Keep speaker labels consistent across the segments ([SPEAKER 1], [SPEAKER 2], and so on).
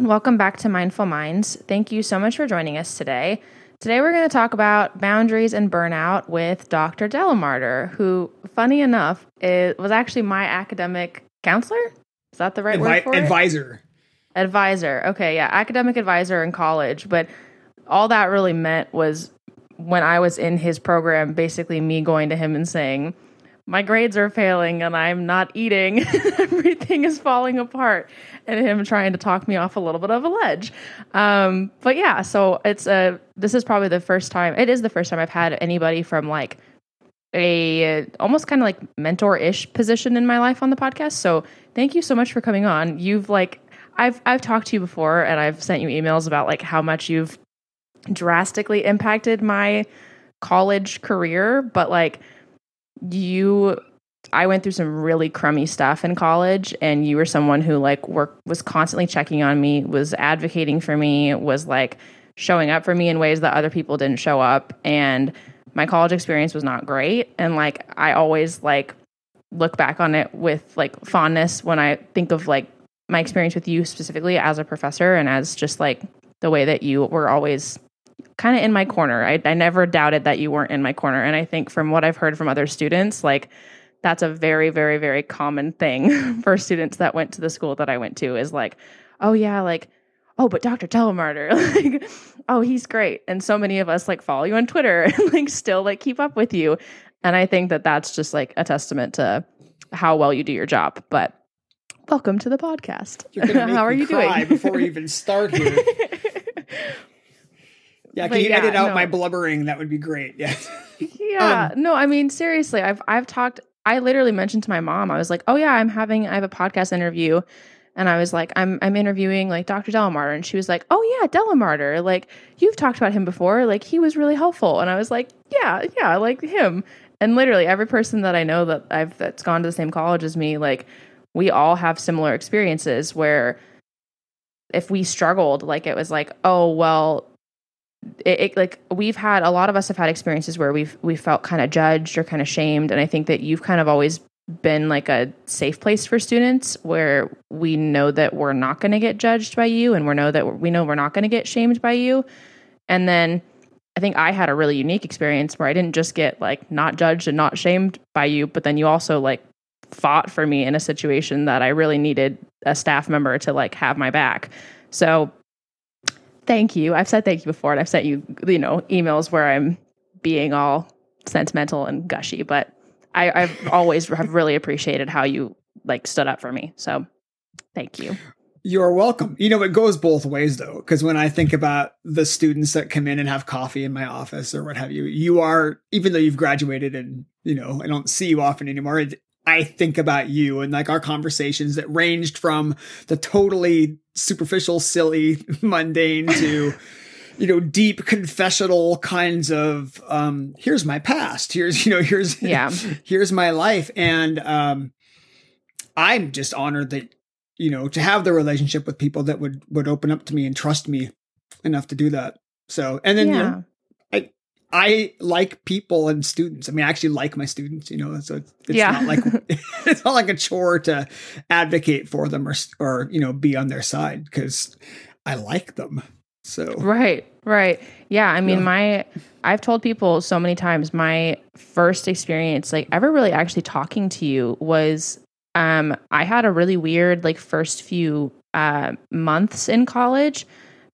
[SPEAKER 1] and welcome back to Mindful Minds. Thank you so much for joining us today. Today, we're going to talk about boundaries and burnout with Dr. Delamarter, who, funny enough, is, was actually my academic counselor. Is that the right
[SPEAKER 2] Advi-
[SPEAKER 1] word for it?
[SPEAKER 2] advisor.
[SPEAKER 1] Advisor. Okay, yeah, academic advisor in college. But all that really meant was when I was in his program, basically me going to him and saying, My grades are failing and I'm not eating. Everything is falling apart. And him trying to talk me off a little bit of a ledge. Um, but yeah, so it's a, this is probably the first time, it is the first time I've had anybody from like, a almost kind of like mentor-ish position in my life on the podcast. So thank you so much for coming on. You've like I've I've talked to you before and I've sent you emails about like how much you've drastically impacted my college career, but like you I went through some really crummy stuff in college and you were someone who like work was constantly checking on me, was advocating for me, was like showing up for me in ways that other people didn't show up and my college experience was not great and like I always like look back on it with like fondness when I think of like my experience with you specifically as a professor and as just like the way that you were always kind of in my corner. I, I never doubted that you weren't in my corner. And I think from what I've heard from other students, like that's a very, very, very common thing for students that went to the school that I went to is like, oh yeah, like, oh, but Dr. Delamarter, like, oh, he's great. And so many of us like follow you on Twitter and like still like keep up with you. And I think that that's just like a testament to how well you do your job. But welcome to the podcast. How are you doing?
[SPEAKER 2] before we even start here. Yeah,
[SPEAKER 1] But
[SPEAKER 2] can you
[SPEAKER 1] yeah,
[SPEAKER 2] edit out
[SPEAKER 1] no.
[SPEAKER 2] my blubbering? That would be great. Yeah.
[SPEAKER 1] Yeah.
[SPEAKER 2] Um,
[SPEAKER 1] no, I mean seriously, I've I've talked I literally mentioned to my mom, I was like, "Oh yeah, I'm having I have a podcast interview." And I was like, I'm I'm interviewing like Dr. Delamarter and she was like, "Oh yeah, Delamarter. Like you've talked about him before. Like he was really helpful." And I was like, "Yeah, yeah, I like him." And literally every person that I know that I've that's gone to the same college as me, like we all have similar experiences where if we struggled, like it was like, "Oh, well, it, it like we've had a lot of us have had experiences where we've we felt kind of judged or kind of shamed and i think that you've kind of always been like a safe place for students where we know that we're not going to get judged by you and we know that we know we're not going to get shamed by you. And then i think i had a really unique experience where i didn't just get like not judged and not shamed by you but then you also like fought for me in a situation that i really needed a staff member to like have my back. So thank you. I've said thank you before, and I've sent you, you know, emails where I'm being all sentimental and gushy, but I, I've always have really appreciated how you like stood up for me. So thank you.
[SPEAKER 2] You're welcome. You know, it goes both ways though, because when I think about the students that come in and have coffee in my office or what have you, you are, even though you've graduated and, you know, I don't see you often anymore, it, I think about you and like our conversations that ranged from the totally superficial, silly, mundane to, you know, deep confessional kinds of, um, here's my past. Here's, you know, here's,
[SPEAKER 1] Yeah.
[SPEAKER 2] here's my life. And, um, I'm just honored that, you know, to have the relationship with people that would, would open up to me and trust me enough to do that. So, and then, you
[SPEAKER 1] yeah.
[SPEAKER 2] know, I like people and students. I mean, I actually like my students, you know, so it's, it's
[SPEAKER 1] Yeah.
[SPEAKER 2] not like it's not like a chore to advocate for them or or you know be on their side because I like them. So
[SPEAKER 1] Right, right. Yeah, I mean,
[SPEAKER 2] Yeah.
[SPEAKER 1] my I've told people so many times my first experience like ever really actually talking to you was um I had a really weird like first few uh months in college.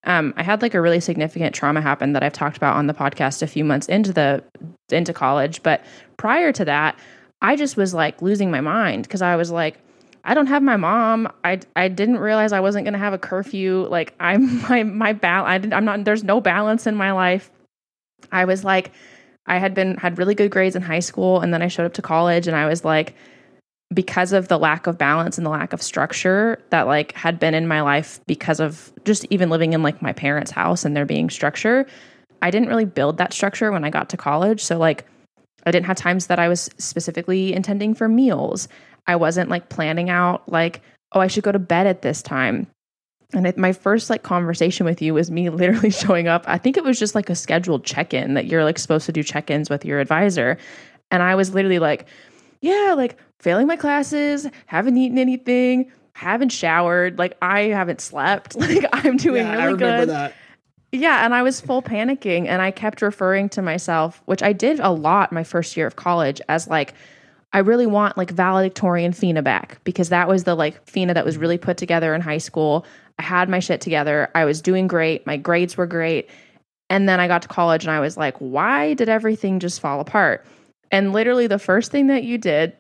[SPEAKER 1] Um I had like a really significant trauma happen that I've talked about on the podcast a few months into the into college, but prior to that, I just was like losing my mind because I was like I don't have my mom. I, I didn't realize I wasn't going to have a curfew. Like I'm my my bal- I didn't, I'm not there's no balance in my life. I was like I had been had really good grades in high school and then I showed up to college and I was like because of the lack of balance and the lack of structure that like had been in my life because of just even living in like my parents' house and there being structure, I didn't really build that structure when I got to college. So like I didn't have times that I was specifically intending for meals. I wasn't like planning out like, oh, I should go to bed at this time. And it, my first like conversation with you was me literally showing up. I think it was just like a scheduled check-in that you're like supposed to do check-ins with your advisor. And I was literally like, yeah, like failing my classes, haven't eaten anything, haven't showered. Like I haven't slept. Like I'm doing
[SPEAKER 2] Yeah,
[SPEAKER 1] really
[SPEAKER 2] I remember
[SPEAKER 1] good.
[SPEAKER 2] that.
[SPEAKER 1] Yeah, and I was full panicking and I kept referring to myself, which I did a lot my first year of college as like I really want like valedictorian Fina back because that was the like Fina that was really put together in high school. I had my shit together. I was doing great. My grades were great. And then I got to college and I was like, why did everything just fall apart? And literally the first thing that you did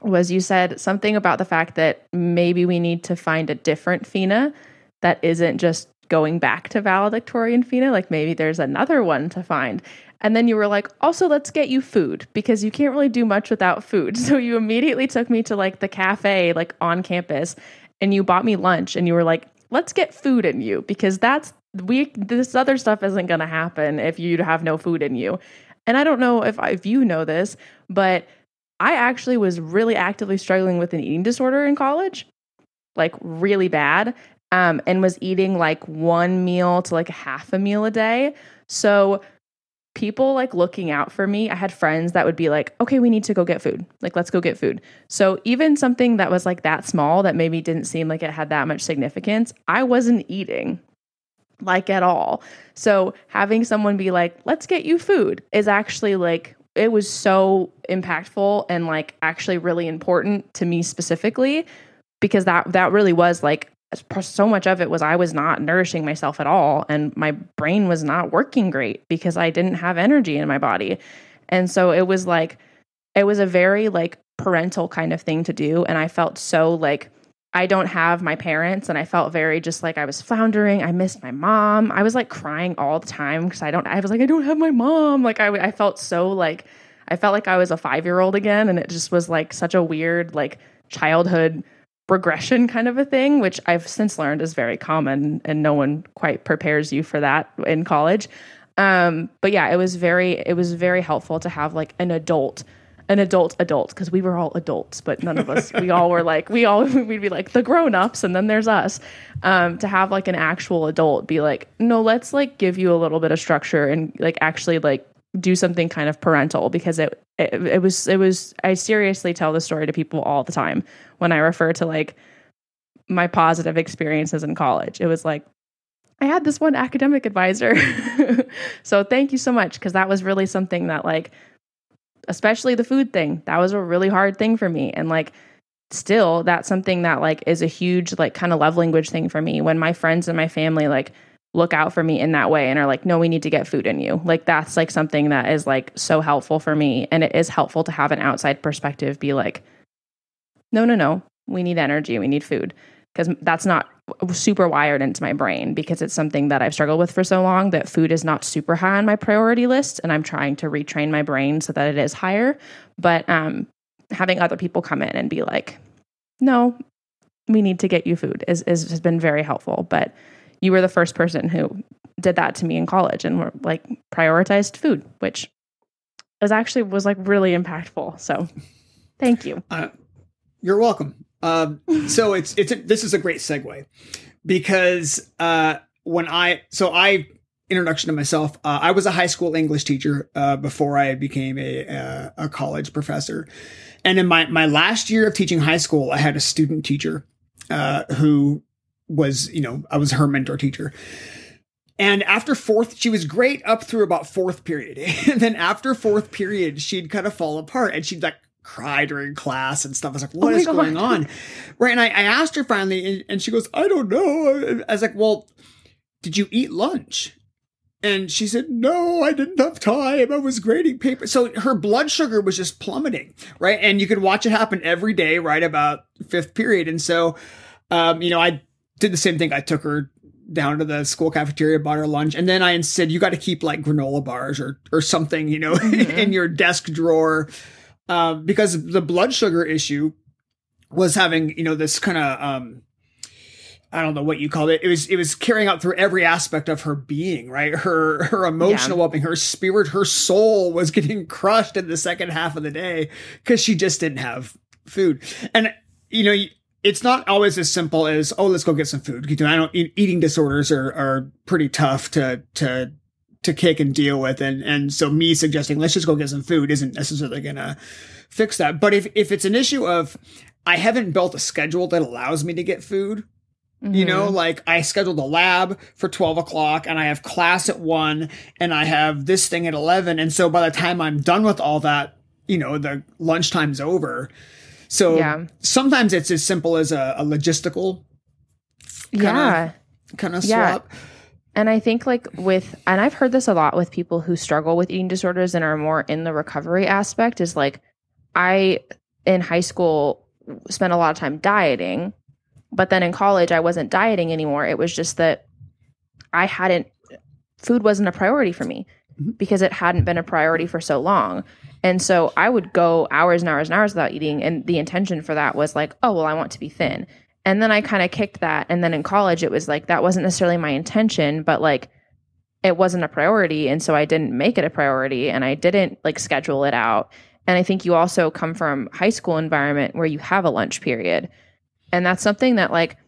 [SPEAKER 1] was you said something about the fact that maybe we need to find a different Fina that isn't just going back to valedictorian Fina. Like maybe there's another one to find. And then you were like, also, let's get you food because you can't really do much without food. So you immediately took me to like the cafe, like on campus, and you bought me lunch and you were like, let's get food in you because that's we this other stuff isn't going to happen if you have no food in you. And I don't know if if you know this, but I actually was really actively struggling with an eating disorder in college, like really bad, um, and was eating like one meal to like half a meal a day. So people like looking out for me. I had friends that would be like, okay, we need to go get food. Like, let's go get food. So even something that was like that small that maybe didn't seem like it had that much significance, I wasn't eating like at all. So having someone be like, let's get you food is actually like, it was so impactful and like actually really important to me specifically because that that really was like so much of it was I was not nourishing myself at all and my brain was not working great because I didn't have energy in my body. And so it was like it was a very like parental kind of thing to do and I felt so like I don't have my parents and I felt very just like I was floundering. I missed my mom. I was like crying all the time because I don't I was like I don't have my mom. Like I I felt so like I felt like I was a 5-year-old again and it just was like such a weird like childhood regression kind of a thing, which I've since learned is very common and no one quite prepares you for that in college. Um, but yeah, it was very it was very helpful to have like an adult an adult adult because we were all adults but none of us we all were like we all we'd be like the grown-ups and then there's us um, to have like an actual adult be like no let's like give you a little bit of structure and like actually like do something kind of parental because it, it it was it was I seriously tell the story to people all the time when I refer to like my positive experiences in college. It was like I had this one academic advisor. so thank you so much because that was really something that like especially the food thing. That was a really hard thing for me and like still that's something that like is a huge like kind of love language thing for me when my friends and my family like look out for me in that way and are like, no, we need to get food in you. Like that's like something that is like so helpful for me. And it is helpful to have an outside perspective be like, no, no, no, we need energy, we need food. Because that's not super wired into my brain because it's something that I've struggled with for so long that food is not super high on my priority list. And I'm trying to retrain my brain so that it is higher. But um, having other people come in and be like, no, we need to get you food is, is has been very helpful. But you were the first person who did that to me in college and were like prioritized food, which was actually was like really impactful. So thank you.
[SPEAKER 2] Uh, you're welcome. Um, so it's it's a, this is a great segue because uh, when I so I introduction to myself. Uh, I was a high school English teacher uh, before I became a uh, a college professor, and in my my last year of teaching high school, I had a student teacher uh, who was you know I was her mentor teacher. And after fourth, she was great up through about fourth period. And then after fourth period, she'd kind of fall apart and she'd like cry during class and stuff. I was like, "What
[SPEAKER 1] Oh
[SPEAKER 2] is
[SPEAKER 1] God.
[SPEAKER 2] going on? Right. And I, I asked her finally, and, and she goes, I don't know. I was like, Well, did you eat lunch? And she said, No, I didn't have time. I was grading paper. So her blood sugar was just plummeting, right? And you could watch it happen every day, right about fifth period. And so, um, you know, I did the same thing. I took her down to the school cafeteria, bought her lunch, and then I said, You got to keep like granola bars or, or something, you know, in your desk drawer. Um, because the blood sugar issue was having, you know, this kind of, um, I don't know what you called it. It was it was carrying out through every aspect of her being, right? Her her emotional
[SPEAKER 1] Yeah.
[SPEAKER 2] well-being, her spirit, her soul was getting crushed in the second half of the day because she just didn't have food. And you know, it's not always as simple as oh, let's go get some food. You know, I don't eating disorders are are pretty tough to to to kick and deal with, and and so me suggesting let's just go get some food isn't necessarily gonna fix that. But if if it's an issue of I haven't built a schedule that allows me to get food. You know,
[SPEAKER 1] Mhm.
[SPEAKER 2] like I scheduled a lab for 12 o'clock and I have class at one and I have this thing at 11. And so by the time I'm done with all that, you know, the lunchtime's over. So
[SPEAKER 1] Yeah.
[SPEAKER 2] sometimes it's as simple as a, a logistical
[SPEAKER 1] yeah.
[SPEAKER 2] kind of
[SPEAKER 1] Yeah.
[SPEAKER 2] swap.
[SPEAKER 1] And I think like with and I've heard this a lot with people who struggle with eating disorders and are more in the recovery aspect is like I in high school spent a lot of time dieting, but then in college I wasn't dieting anymore. It was just that I hadn't food wasn't a priority for me
[SPEAKER 2] Mhm.
[SPEAKER 1] because it hadn't been a priority for so long. And so I would go hours and hours and hours without eating and the intention for that was like, oh well I want to be thin. And then I kind of kicked that. And then in college, it was like that wasn't necessarily my intention, but like it wasn't a priority. And so I didn't make it a priority and I didn't like schedule it out. And I think you also come from high school environment where you have a lunch period. And that's something that like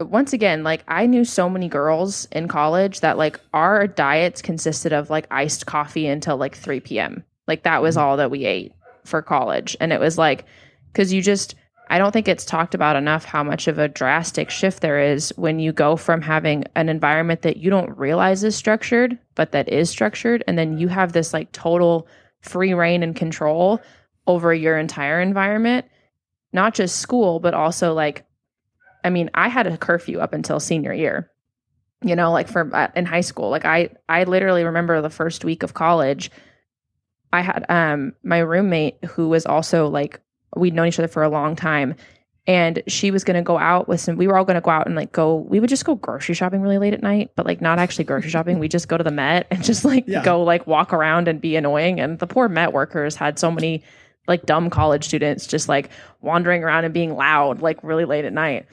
[SPEAKER 1] once again, like I knew so many girls in college that like our diets consisted of like iced coffee until like 3 p.m. Like that was mm-hmm. all that we ate for college. And it was like, because you just, I don't think it's talked about enough how much of a drastic shift there is when you go from having an environment that you don't realize is structured, but that is structured. And then you have this like total free reign and control over your entire environment, not just school, but also like, I mean, I had a curfew up until senior year. You know, like for uh, in high school, like I I literally remember the first week of college. I had um my roommate who was also like we'd known each other for a long time. And she was going to go out with some we were all going to go out and like go we would just go grocery shopping really late at night but like not actually grocery shopping. We just go to the met and just like
[SPEAKER 2] Yeah.
[SPEAKER 1] go like walk around and be annoying. And the poor met workers had so many like dumb college students just like wandering around and being loud like really late at night.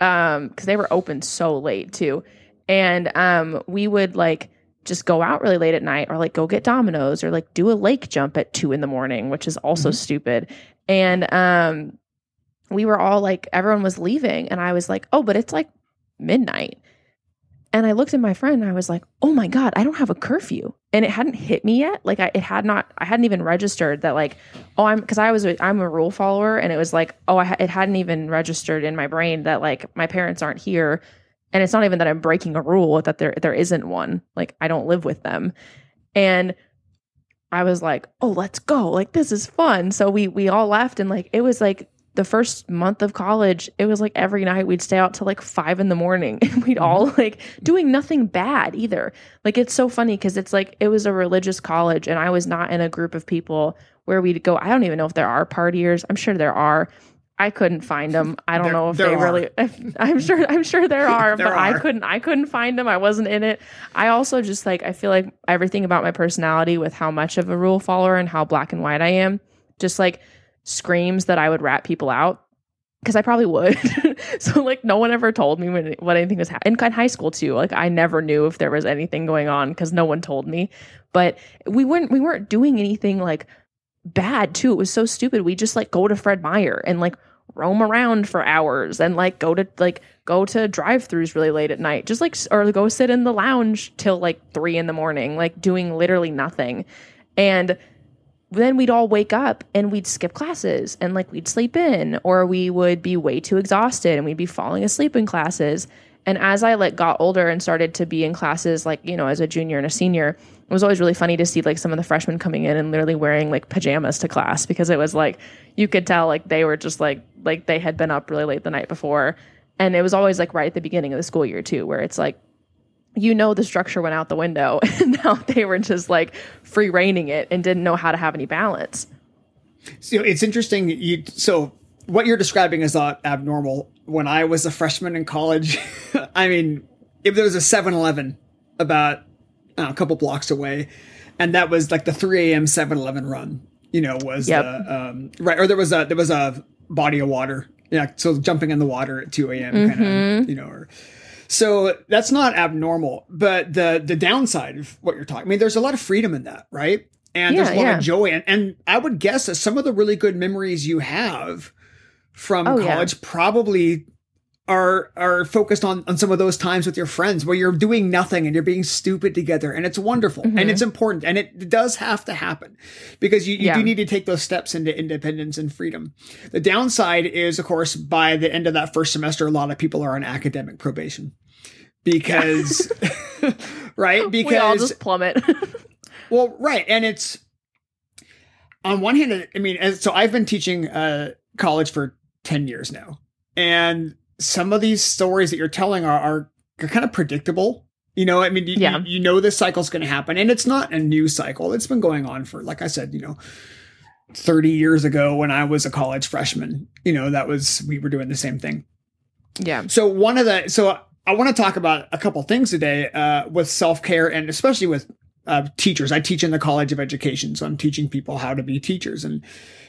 [SPEAKER 1] Um because they were open so late too. And um we would like just go out really late at night or like go get Domino's or like do a lake jump at two in the morning which is also
[SPEAKER 2] Mhm.
[SPEAKER 1] stupid and um we were all like everyone was leaving and i was like oh but it's like midnight. And i looked at my friend and i was like oh my god i don't have a curfew. And it hadn't hit me yet. Like I, it had not i hadn't even registered that like oh i'm because i was i'm a rule follower and it was like oh I, it hadn't even registered in my brain that like my parents aren't here. And it's not even that i'm breaking a rule that there there isn't one. Like i don't live with them. And i was like oh let's go. Like this is fun. So we we all left and like it was like the first month of college it was like every night we'd stay out till like five in the morning and we'd mm-hmm. all like doing nothing bad either. Like it's so funny because it's like it was a religious college and i was not in a group of people where we'd go. I don't even know if there are partiers. I'm sure there are i couldn't find them i don't
[SPEAKER 2] There-
[SPEAKER 1] know if they
[SPEAKER 2] are.
[SPEAKER 1] really i'm sure i'm sure there are
[SPEAKER 2] There
[SPEAKER 1] but i couldn't i couldn't find them i wasn't in it i also just like i feel like everything about my personality with how much of a rule follower and how black and white i am just like screams that i would rat people out because I probably would. so like no one ever told me when, what anything was happening. In high school too, like I never knew if there was anything going on because no one told me. But we weren't we weren't doing anything like bad too. It was so stupid. We just like go to Fred Meyer and like roam around for hours and like go to like go to drive-throughs really late at night. Just like or go sit in the lounge till like three in the morning, like doing literally nothing. And then we'd all wake up and we'd skip classes and like we'd sleep in or we would be way too exhausted and we'd be falling asleep in classes and as i like got older and started to be in classes like you know as a junior and a senior it was always really funny to see like some of the freshmen coming in and literally wearing like pajamas to class because it was like you could tell like they were just like like they had been up really late the night before and it was always like right at the beginning of the school year too where it's like you know the structure went out the window and now they were just like free reigning it and didn't know how to have any balance
[SPEAKER 2] So it's interesting. You so what you're describing is not abnormal. When I was a freshman in college, I mean, if there was a 7-Eleven about uh, a couple blocks away, and that was like the 3 a.m. 7-Eleven run. You know, was
[SPEAKER 1] Yep.
[SPEAKER 2] the um, right? Or there was a there was a body of water. Yeah, so jumping in the water at 2 a.m. kind of you know. Or, so that's not abnormal, but the the downside of what you're talking, I mean, there's a lot of freedom in that, right? And there's a lot
[SPEAKER 1] yeah.
[SPEAKER 2] of joy, and, and I would guess that some of the really good memories you have from
[SPEAKER 1] Oh, yeah.
[SPEAKER 2] college probably are are focused on on some of those times with your friends where you're doing nothing and you're being stupid together and it's wonderful mm-hmm. and it's important and it does have to happen because you, you yeah. do need to take those steps into independence and freedom the downside is of course by the end of that first semester a lot of people are on academic probation because yeah. right because we
[SPEAKER 1] all just plummet
[SPEAKER 2] well right and it's on one hand i mean so i've been teaching uh college for 10 years now and some of these stories that you're telling are, are, are kind of predictable. You know, I mean, you, yeah. you, you know this cycle's going to happen, and it's not a new cycle. It's been going on for, like I said, you know, 30 years ago when I was a college freshman. You know, that was we were doing the same thing.
[SPEAKER 1] Yeah.
[SPEAKER 2] So one of the so I want to talk about a couple things today uh, with self care and especially with uh, teachers. I teach in the College of Education, so I'm teaching people how to be teachers, and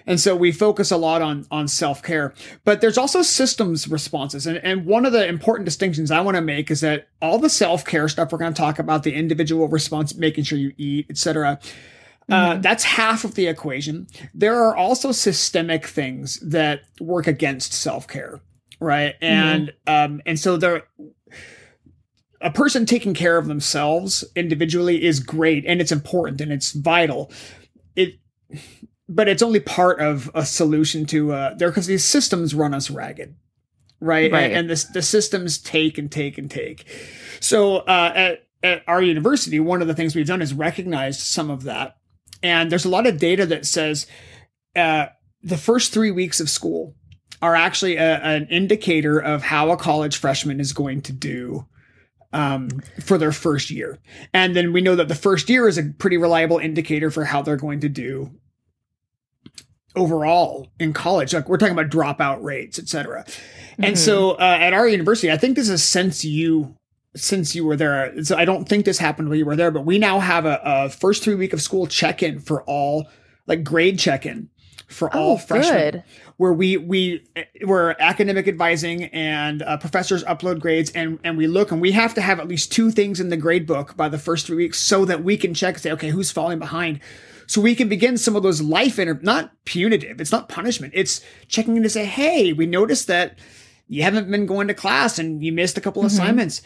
[SPEAKER 2] and so we focus a lot on on self care. But there's also systems responses, and and one of the important distinctions I want to make is that all the self care stuff we're going to talk about, the individual response, making sure you eat, etc. Uh, mm-hmm. that's half of the equation. There are also systemic things that work against self care, right? And mm-hmm. um, and so there a person taking care of themselves individually is great and it's important and it's vital. It, but it's only part of a solution to uh, there because these systems run us ragged, right? right. And, and the the systems take and take and take. So uh, at at our university, one of the things we've done is recognized some of that, and there's a lot of data that says uh, the first three weeks of school are actually a, an indicator of how a college freshman is going to do um, for their first year. And then we know that the first year is a pretty reliable indicator for how they're going to do overall in college. Like we're talking about dropout rates, et cetera. Mm-hmm. And so uh, at our university, I think this is since you since you were there. So I don't think this happened when you were there, but we now have a, a first three week of school check in for all like grade check in for all oh, freshmen. Good where we we we're academic advising and uh, professors upload grades and and we look and we have to have at least two things in the grade book by the first three weeks so that we can check and say okay who's falling behind so we can begin some of those life inter not punitive it's not punishment it's checking in to say hey we noticed that you haven't been going to class and you missed a couple mm-hmm. assignments.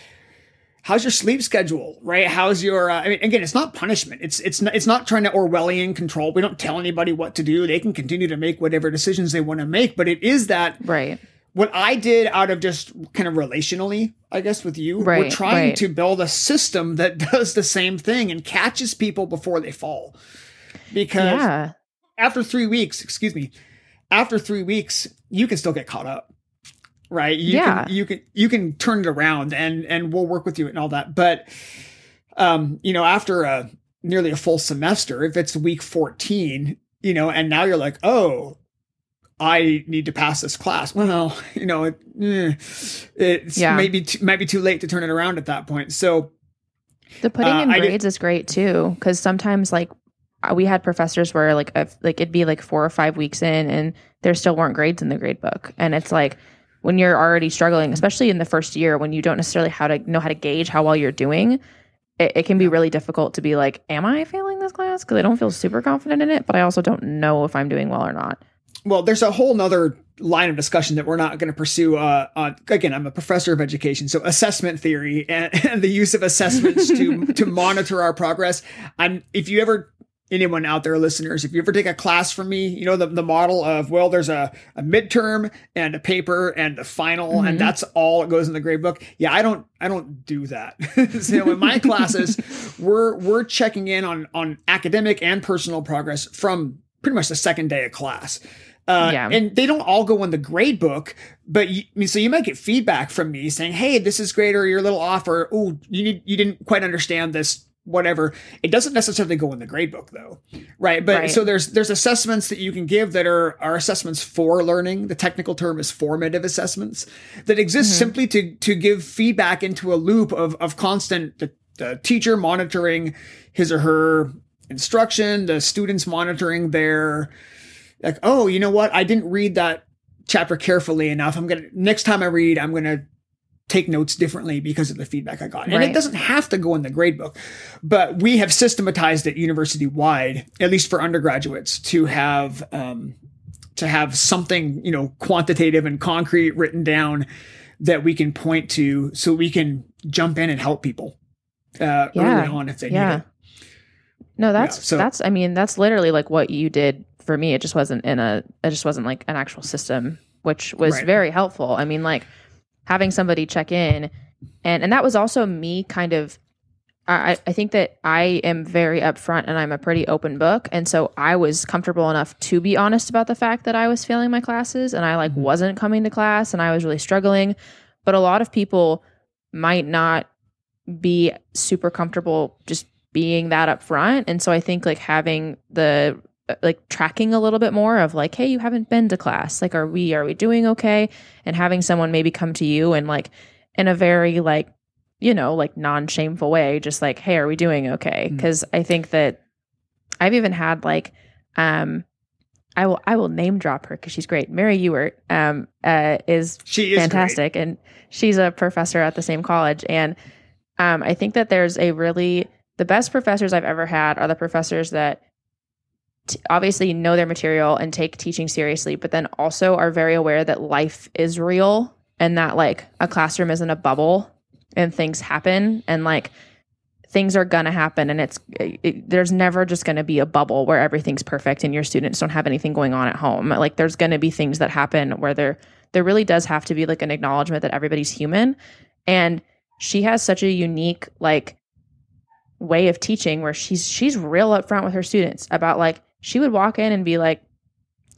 [SPEAKER 2] How's your sleep schedule right? How's your uh, I mean, again it's not punishment. It's it's not, it's not trying to orwellian control. We don't tell anybody what to do. They can continue to make whatever decisions they want to make but it is that
[SPEAKER 1] right.
[SPEAKER 2] what i did out of just kind of relationally i guess with you right, we're trying right. to build a system that does the same thing and catches people before they fall because yeah. after three weeks excuse me after three weeks you can still get caught up right? You yeah. Can, you can you can turn it around and and we'll work with you and all that. But um, you know, after a nearly a full semester, if it's week 14, you know, and now you're like, oh, I need to pass this class. Well, you know, it, eh, it's yeah. maybe t- might be too late to turn it around at that point. So
[SPEAKER 1] the putting uh, in grades did, is great too, because sometimes like we had professors where like if, like it'd be like four or five weeks in, and there still weren't grades in the grade book, and it's like when you're already struggling, especially in the first year when you don't necessarily how to know how to gauge how well you're doing, it, it can be really difficult to be like, am I failing this class? Because I don't feel super confident in it, but I also don't know if I'm doing well or not.
[SPEAKER 2] Well, there's a whole nother line of discussion that we're not going to pursue. Uh, again, I'm a professor of education, so assessment theory and, and the use of assessments to to monitor our progress. I'm if you ever anyone out there, listeners, if you ever take a class from me, you know, the, the model of, well, there's a, a midterm and a paper and a final, mm-hmm. and that's all it goes in the grade book. Yeah, I don't, I don't do that. so in my classes, we're, we're checking in on, on academic and personal progress from pretty much the second day of class. Uh, yeah. and they don't all go in the grade book, but you, I mean, so you might get feedback from me saying, "Hey, this is great," or "You're a little off," or "Oh, you need, you didn't quite understand this whatever. It doesn't necessarily go in the grade book though. Right. But right. so there's there's assessments that you can give that are are assessments for learning. The technical term is formative assessments that exist mm-hmm. simply to to give feedback into a loop of of constant the, the teacher monitoring his or her instruction, the students monitoring their like, oh, you know what? I didn't read that chapter carefully enough. I'm gonna next time I read, I'm gonna take notes differently because of the feedback I got. And right. it doesn't have to go in the gradebook, but we have systematized it university wide, at least for undergraduates, to have um, to have something you know quantitative and concrete written down that we can point to so we can jump in and help people uh,
[SPEAKER 1] Yeah.
[SPEAKER 2] early on if they
[SPEAKER 1] Yeah.
[SPEAKER 2] need it.
[SPEAKER 1] No, that's
[SPEAKER 2] so-
[SPEAKER 1] that's I mean, that's literally like what you did for me. It just wasn't in a it just wasn't like an actual system, which was
[SPEAKER 2] Right.
[SPEAKER 1] very helpful. I mean, like having somebody check in and and that was also me kind of I, I think that I am very upfront and I'm a pretty open book. And so I was comfortable enough to be honest about the fact that I was failing my classes and I like
[SPEAKER 2] Mhm.
[SPEAKER 1] wasn't coming to class and I was really struggling. But a lot of people might not be super comfortable just being that upfront. And so I think like having the like tracking a little bit more of like, hey, you haven't been to class. Like, are we are we doing okay? And having someone maybe come to you and like in a very like, you know, like non shameful way, just like, hey, are we doing okay?
[SPEAKER 2] Mm.
[SPEAKER 1] Because I think that I've even had like um I will I will name drop her because she's great. Mary Ewert um uh is
[SPEAKER 2] She is
[SPEAKER 1] fantastic and she's a professor at the same college and um, i think that there's a really the best professors i've ever had are the professors that t- obviously know their material and take teaching seriously but then also are very aware that life is real and that like a classroom isn't a bubble and things happen and like things are gonna happen and it's it, there's never just gonna be a bubble where everything's perfect and your students don't have anything going on at home. Like there's gonna be things that happen where there there really does have to be like an acknowledgement that everybody's human. And she has such a unique like way of teaching where she's she's real upfront with her students about like she would walk in and be like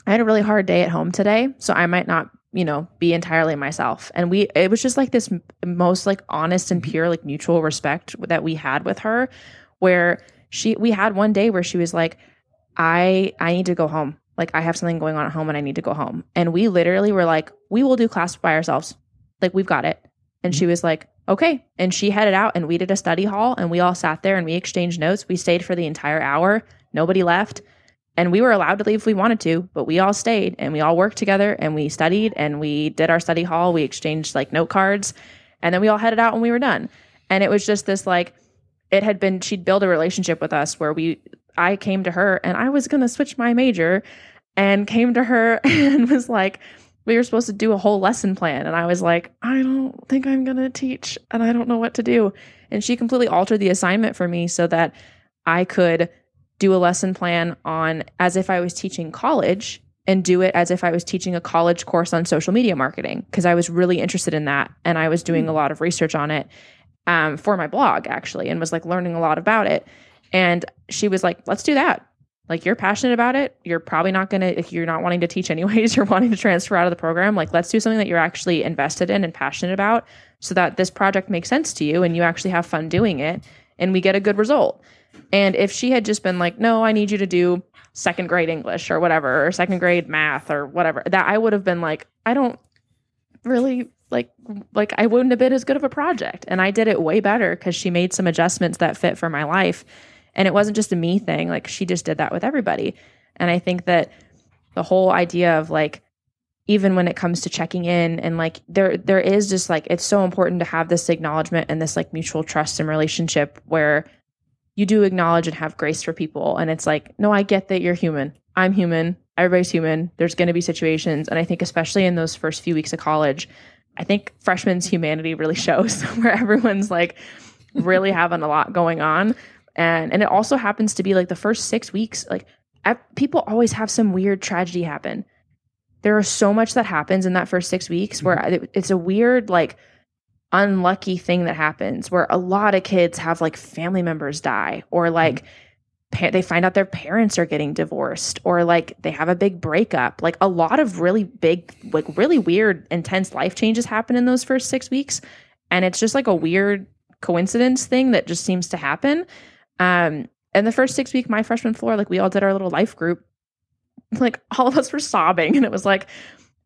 [SPEAKER 1] i had a really hard day at home today so i might not you know be entirely myself. And we it was just like this most like honest and mm-hmm. pure like mutual respect that we had with her where she we had one day where she was like i i need to go home. Like i have something going on at home and i need to go home. And we literally were like we will do class by ourselves. Like we've got it. And she mm-hmm. was like okay. And she headed out and we did a study hall and we all sat there and we exchanged notes. We stayed for the entire hour. Nobody left and we were allowed to leave if we wanted to but we all stayed and we all worked together and we studied and we did our study hall. We exchanged like note cards and then we all headed out when we were done. And it was just this like it had been she'd built a relationship with us where we i came to her and i was going to switch my major and came to her and was like we were supposed to do a whole lesson plan. And i was like i don't think i'm going to teach and i don't know what to do. And she completely altered the assignment for me so that i could do a lesson plan on as if i was teaching college and do it as if i was teaching a college course on social media marketing because i was really interested in that and i was doing a lot of research on it um, for my blog actually and was like learning a lot about it. And she was like let's do that. Like you're passionate about it. You're probably not going to if you're not wanting to teach anyways you're wanting to transfer out of the program. Like let's do something that you're actually invested in and passionate about so that this project makes sense to you and you actually have fun doing it and we get a good result and if she had just been like no i need you to do second grade english or whatever or second grade math or whatever that i would have been like i don't really like like i wouldn't have been as good of a project. And i did it way better because she made some adjustments that fit for my life. And it wasn't just a me thing like she just did that with everybody. And i think that the whole idea of like even when it comes to checking in and like there there is just like it's so important to have this acknowledgement and this like mutual trust and relationship where you do acknowledge and have grace for people. And it's like no i get that you're human. I'm human. Everybody's human. There's going to be situations. And i think especially in those first few weeks of college i think freshman's humanity really shows where everyone's like really having a lot going on. And and it also happens to be like the first six weeks like people always have some weird tragedy happen. There is so much that happens in that first six weeks where mm-hmm. it- it's a weird like unlucky thing that happens where a lot of kids have like family members die or like pa- they find out their parents are getting divorced or like they have a big breakup. Like a lot of really big like really weird intense life changes happen in those first six weeks and it's just like a weird coincidence thing that just seems to happen. Um and the first six week my freshman floor like we all did our little life group. Like all of us were sobbing and it was like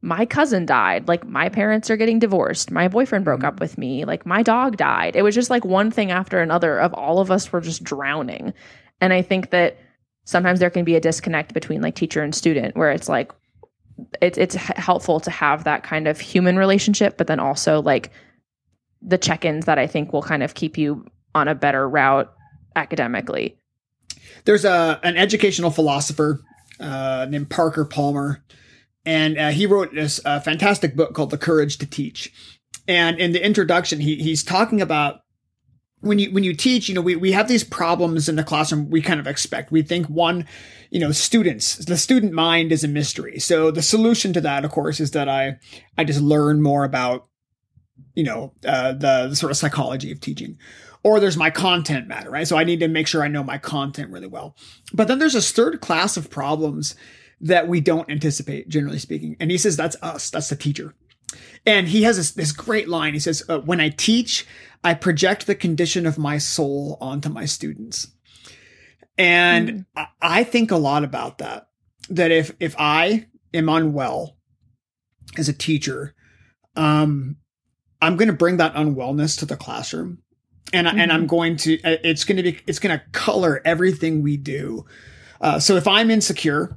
[SPEAKER 1] my cousin died. Like my parents are getting divorced. My boyfriend broke up with me. Like my dog died. It was just like one thing after another of all of us were just drowning. And i think that sometimes there can be a disconnect between like teacher and student where it's like it's it's helpful to have that kind of human relationship but then also like the check-ins that i think will kind of keep you on a better route academically.
[SPEAKER 2] There's a an educational philosopher uh, named Parker Palmer, and uh, he wrote this uh, fantastic book called The Courage to Teach. and in the introduction, he he's talking about when you when you teach, you know, we, we have these problems in the classroom we kind of expect. We think one, you know, students, the student mind is a mystery. So the solution to that, of course, is that I I just learn more about, you know, uh, the, the sort of psychology of teaching. Or there's my content matter, right? So I need to make sure I know my content really well. But then there's this third class of problems that we don't anticipate, generally speaking. And he says that's us, that's the teacher. And he has this, this great line. He says, uh, When I teach, I project the condition of my soul onto my students. And mm. I think a lot about that. That if if I am unwell as a teacher, um, I'm going to bring that unwellness to the classroom, and mm-hmm. and I'm mm-hmm. going to uh, it's going to be it's going to color everything we do. Uh, so if I'm insecure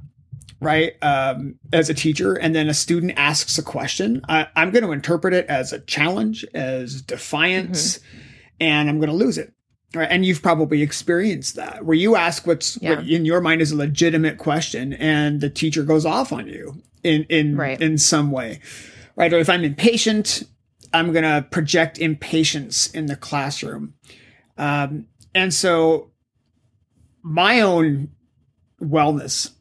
[SPEAKER 2] right? Um, as a teacher, and then a student asks a question, I, am going to interpret it as a challenge, as defiance, mm-hmm. and I'm going to lose it. Right. And you've probably experienced that where you ask what's yeah. what in your mind is a legitimate question and the teacher goes off on you in, in, right. in some way. Right. Or if I'm impatient, I'm going to project impatience in the classroom. Um, and so my own wellness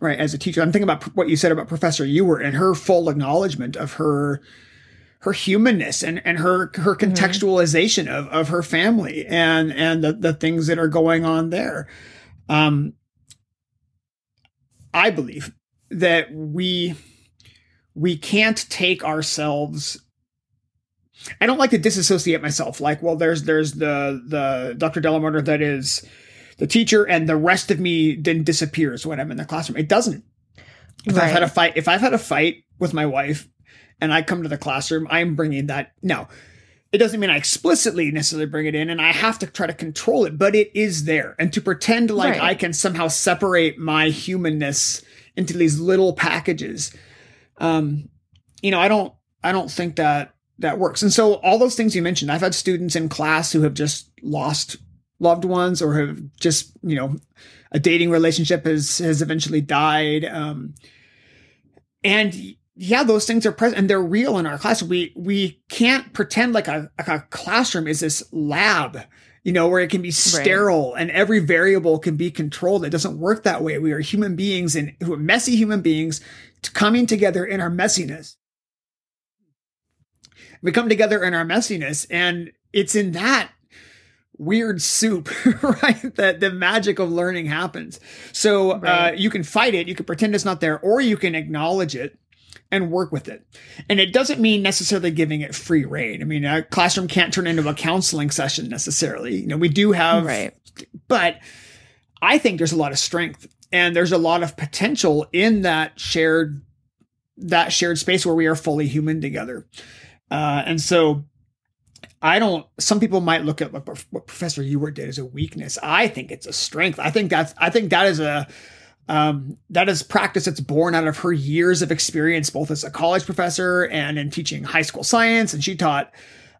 [SPEAKER 2] right as a teacher i'm thinking about what you said about professor Ewert and her full acknowledgement of her her humanness and and her her mm-hmm. contextualization mm-hmm. of of her family and and the, the things that are going on there um i believe that we we can't take ourselves I don't like to disassociate myself. Like, well, there's there's the the Dr. Delamarter that is the teacher and the rest of me then disappears when I'm in the classroom. It doesn't. If right. I've had a fight, if I've had a fight with my wife and I come to the classroom, I'm bringing that. No, it doesn't mean I explicitly necessarily bring it in and I have to try to control it, but it is there. And to pretend like right. I can somehow separate my humanness into these little packages, um, you know, I don't, I don't think that that works. And so all those things you mentioned, I've had students in class who have just lost loved ones or have just you know a dating relationship has has eventually died um and yeah those things are present and they're real in our class. We we can't pretend like a, like a classroom is this lab you know where it can be sterile right. and every variable can be controlled. It doesn't work that way. We are human beings and who are messy human beings coming together in our messiness. We come together in our messiness and it's in that weird soup, right? That the magic of learning happens. So uh, right. uh, you can fight it, you can pretend it's not there, or you can acknowledge it and work with it. And it doesn't mean necessarily giving it free reign. I mean, a classroom can't turn into a counseling session necessarily. You know, we do have, right. but I think there's a lot of strength and there's a lot of potential in that shared that shared space where we are fully human together. Uh, and so I don't. Some people might look at what, what Professor Ewert did as a weakness. I think it's a strength. I think that's. I think that is a. Um, that is practice that's born out of her years of experience, both as a college professor and in teaching high school science. And she taught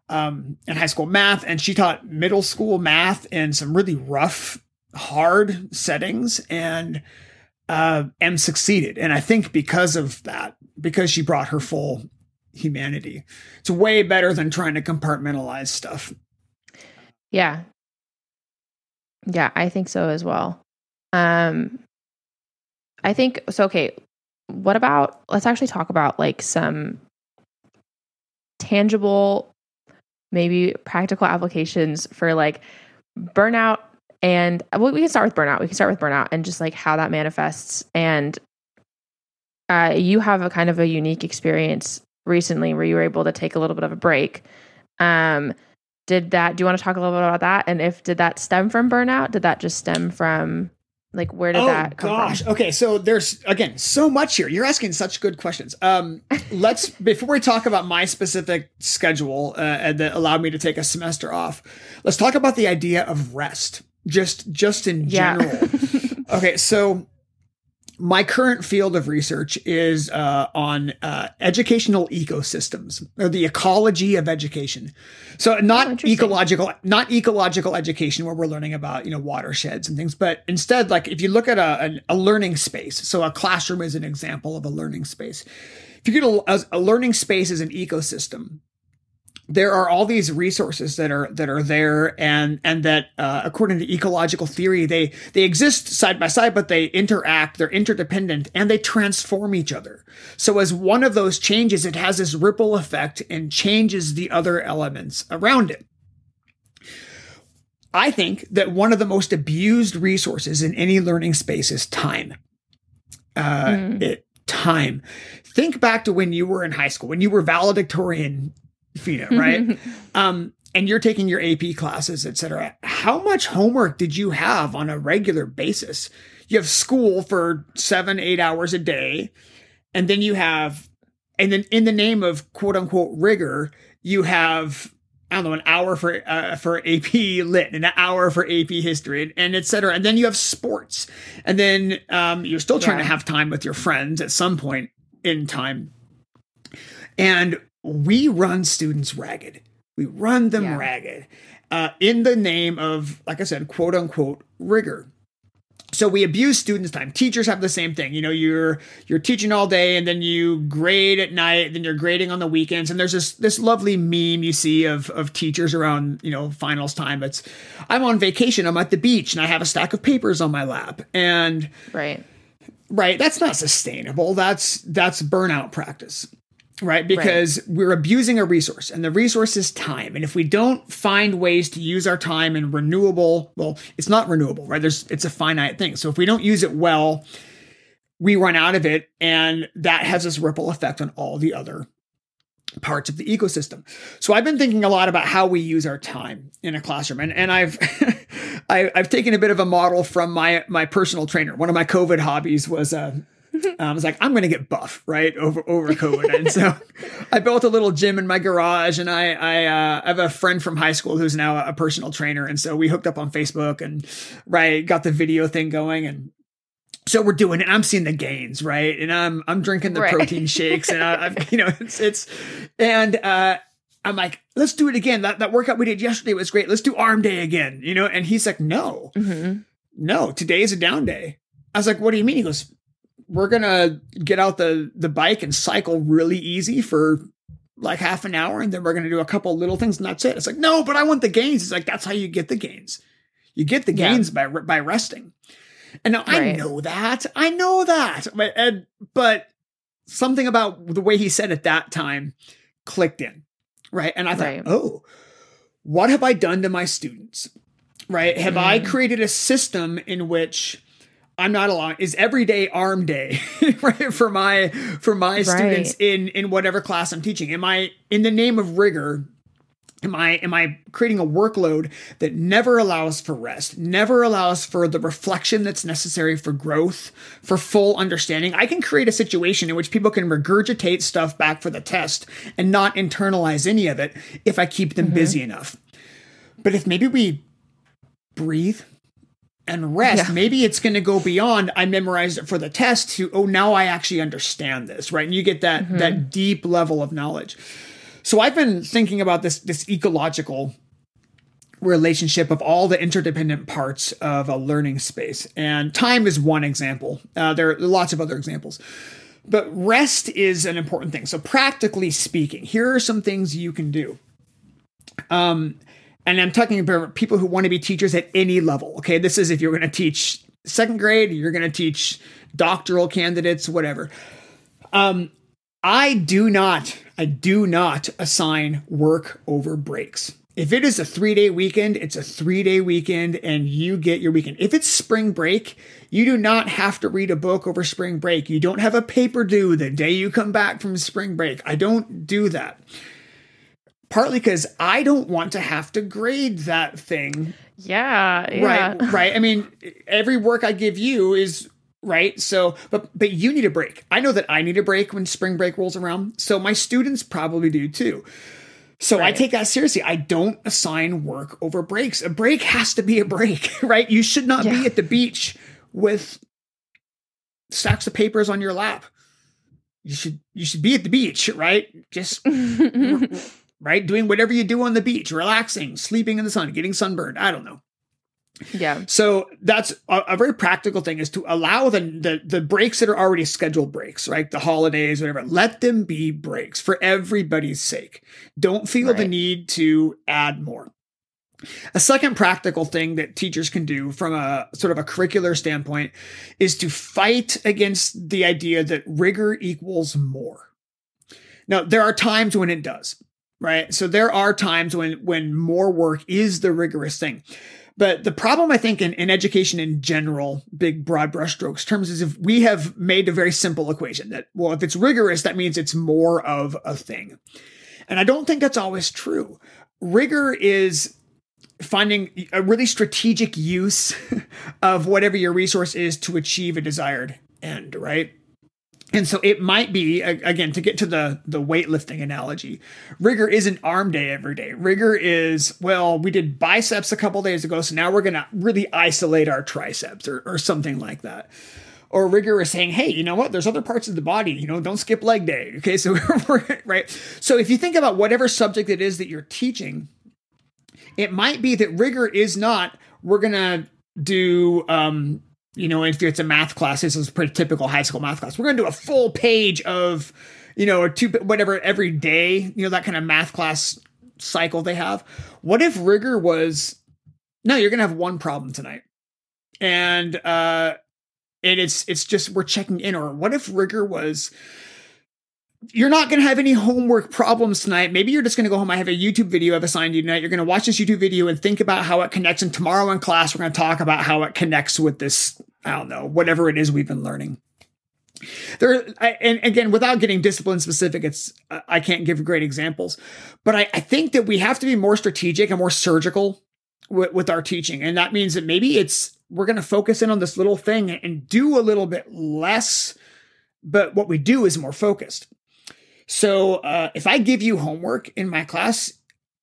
[SPEAKER 2] um, in high school math, and she taught middle school math in some really rough, hard settings, and uh, and succeeded. And I think because of that, because she brought her full humanity. It's way better than trying to compartmentalize stuff.
[SPEAKER 1] Yeah. Yeah, I think so as well. Um I think so okay, what about let's actually talk about like some tangible maybe practical applications for like burnout and well, we can start with burnout. We can start with burnout and just like how that manifests and uh, you have a kind of a unique experience recently where you were able to take a little bit of a break. Um, did that, do you want to talk a little bit about that? And if, did that stem from burnout? Did that just stem from like where did oh, that come from? Oh gosh.
[SPEAKER 2] From? Okay, so there's again so much here. You're asking such good questions. Um, let's before we talk about my specific schedule uh, and that allowed me to take a semester off. Let's talk about the idea of rest, just just in general. Yeah. okay, so my current field of research is uh, on uh, educational ecosystems or the ecology of education. So not oh, ecological, not ecological education where we're learning about you know watersheds and things, but instead, like if you look at a, a, a learning space, so a classroom is an example of a learning space. If you get a, a learning space as an ecosystem, there are all these resources that are that are there and and that uh, according to ecological theory they they exist side by side but they interact they're interdependent and they transform each other. So as one of those changes it has this ripple effect and changes the other elements around it. I think that one of the most abused resources in any learning space is time. Uh, mm. it time. Think back to when you were in high school when you were valedictorian Fina, right? um, and you're taking your AP classes, etc. How much homework did you have on a regular basis? You have school for seven, eight hours a day, and then you have, and then in the name of quote unquote rigor, you have I don't know, an hour for uh, for AP Lit, and an hour for AP History, and, and et cetera. And then you have sports, and then um, you're still trying yeah. to have time with your friends at some point in time. And we run students ragged. We run them yeah. ragged uh, in the name of, like I said, quote unquote rigor. So we abuse students' time. Teachers have the same thing. You know, you're you're teaching all day and then you grade at night, then you're grading on the weekends. And there's this this lovely meme you see of of teachers around, you know, finals time. It's I'm on vacation, I'm at the beach, and I have a stack of papers on my lap. And
[SPEAKER 1] Right.
[SPEAKER 2] Right. That's not sustainable. That's that's burnout practice right? Because right. we're abusing a resource, and the resource is time. And if we don't find ways to use our time in renewable, well, it's not renewable, right? There's it's a finite thing. So if we don't use it well, we run out of it, and that has this ripple effect on all the other parts of the ecosystem. So I've been thinking a lot about how we use our time in a classroom, and and I've I, have taken a bit of a model from my my personal trainer. One of my COVID hobbies was uh, I was like, I'm going to get buff, right, over over COVID. and so I built a little gym in my garage, and I I, uh, I have a friend from high school who's now a, a personal trainer, and so we hooked up on Facebook and right got the video thing going, and so we're doing it. I'm seeing the gains, right, and I'm I'm drinking the right. protein shakes, and I, I've you know it's it's and uh, I'm like, let's do it again. That that workout we did yesterday was great. Let's do arm day again, you know. And he's like, no, mm-hmm. no, today is a down day. I was like, what do you mean? He goes, we're gonna get out the the bike and cycle really easy for like half an hour and then we're gonna do a couple little things and that's it. It's like no but i want the gains. It's like that's how you get the gains. You get the gains yeah. by by resting. And now right. i know that. I know that. But and, but something about the way he said at that time clicked in right? And i thought right. oh what have i done to my students? Right? Have mm. i created a system in which I'm not alone is everyday arm day right for my for my right. students in in whatever class I'm teaching. Am I in the name of rigor? Am I am I creating a workload that never allows for rest, never allows for the reflection that's necessary for growth, for full understanding? I can create a situation in which people can regurgitate stuff back for the test and not internalize any of it if I keep them mm-hmm. busy enough. But if maybe we breathe and rest. Yeah. Maybe it's going to go beyond I memorized it for the test to oh now I actually understand this, right? And you get that mm-hmm. that deep level of knowledge. So I've been thinking about this this ecological relationship of all the interdependent parts of a learning space. And time is one example. Uh, there are lots of other examples. But rest is an important thing. So practically speaking, here are some things you can do. Um, and I'm talking about people who want to be teachers at any level. Okay, this is if you're going to teach second grade, you're going to teach doctoral candidates, whatever. Um, I do not, I do not assign work over breaks. If it is a three day weekend, it's a three day weekend and you get your weekend. If it's spring break, you do not have to read a book over spring break. You don't have a paper due the day you come back from spring break. I don't do that partly because I don't want to have to grade that thing.
[SPEAKER 1] Yeah,
[SPEAKER 2] yeah. Right, right. I mean, every work I give you is right. So, but but you need a break. I know that I need a break when spring break rolls around. So my students probably do too. So right. I take that seriously. I don't assign work over breaks. A break has to be a break, right? You should not yeah. be at the beach with stacks of papers on your lap. You should you should be at the beach, right? Just right? Doing whatever you do on the beach, relaxing, sleeping in the sun, getting sunburned. I don't know.
[SPEAKER 1] Yeah.
[SPEAKER 2] So that's a, a, very practical thing is to allow the, the the breaks that are already scheduled breaks, right? The holidays, whatever. Let them be breaks for everybody's sake. Don't feel right. the need to add more. A second practical thing that teachers can do from a sort of a curricular standpoint is to fight against the idea that rigor equals more. Now, there are times when it does, right? So there are times when when more work is the rigorous thing. But the problem, I think, in, in education in general, big broad brushstrokes terms, is if we have made a very simple equation that, well, if it's rigorous, that means it's more of a thing. And I don't think that's always true. Rigor is finding a really strategic use of whatever your resource is to achieve a desired end, right? And so it might be again to get to the the weightlifting analogy. Rigor isn't arm day every day. Rigor is well, we did biceps a couple days ago, so now we're going to really isolate our triceps or, or something like that. Or rigor is saying, hey, you know what? There's other parts of the body. You know, don't skip leg day. Okay, so right. So if you think about whatever subject it is that you're teaching, it might be that rigor is not we're to do um, you know, if it's a math class, this is a pretty typical high school math class. We're going to do a full page of, you know, or two, whatever, every day, you know, that kind of math class cycle they have. What if rigor was, no, you're going to have one problem tonight. And, uh, and it's, it's just, we're checking in. Or what if rigor was, you're not going to have any homework problems tonight. Maybe you're just going to go home. I have a YouTube video I've assigned you tonight. You're going to watch this YouTube video and think about how it connects. And tomorrow in class, we're going to talk about how it connects with this, I don't know, whatever it is we've been learning. There, and again, without getting discipline specific, it's I can't give great examples, but I, I think that we have to be more strategic and more surgical with, with our teaching, and that means that maybe it's we're going to focus in on this little thing and do a little bit less, but what we do is more focused. So uh, if I give you homework in my class,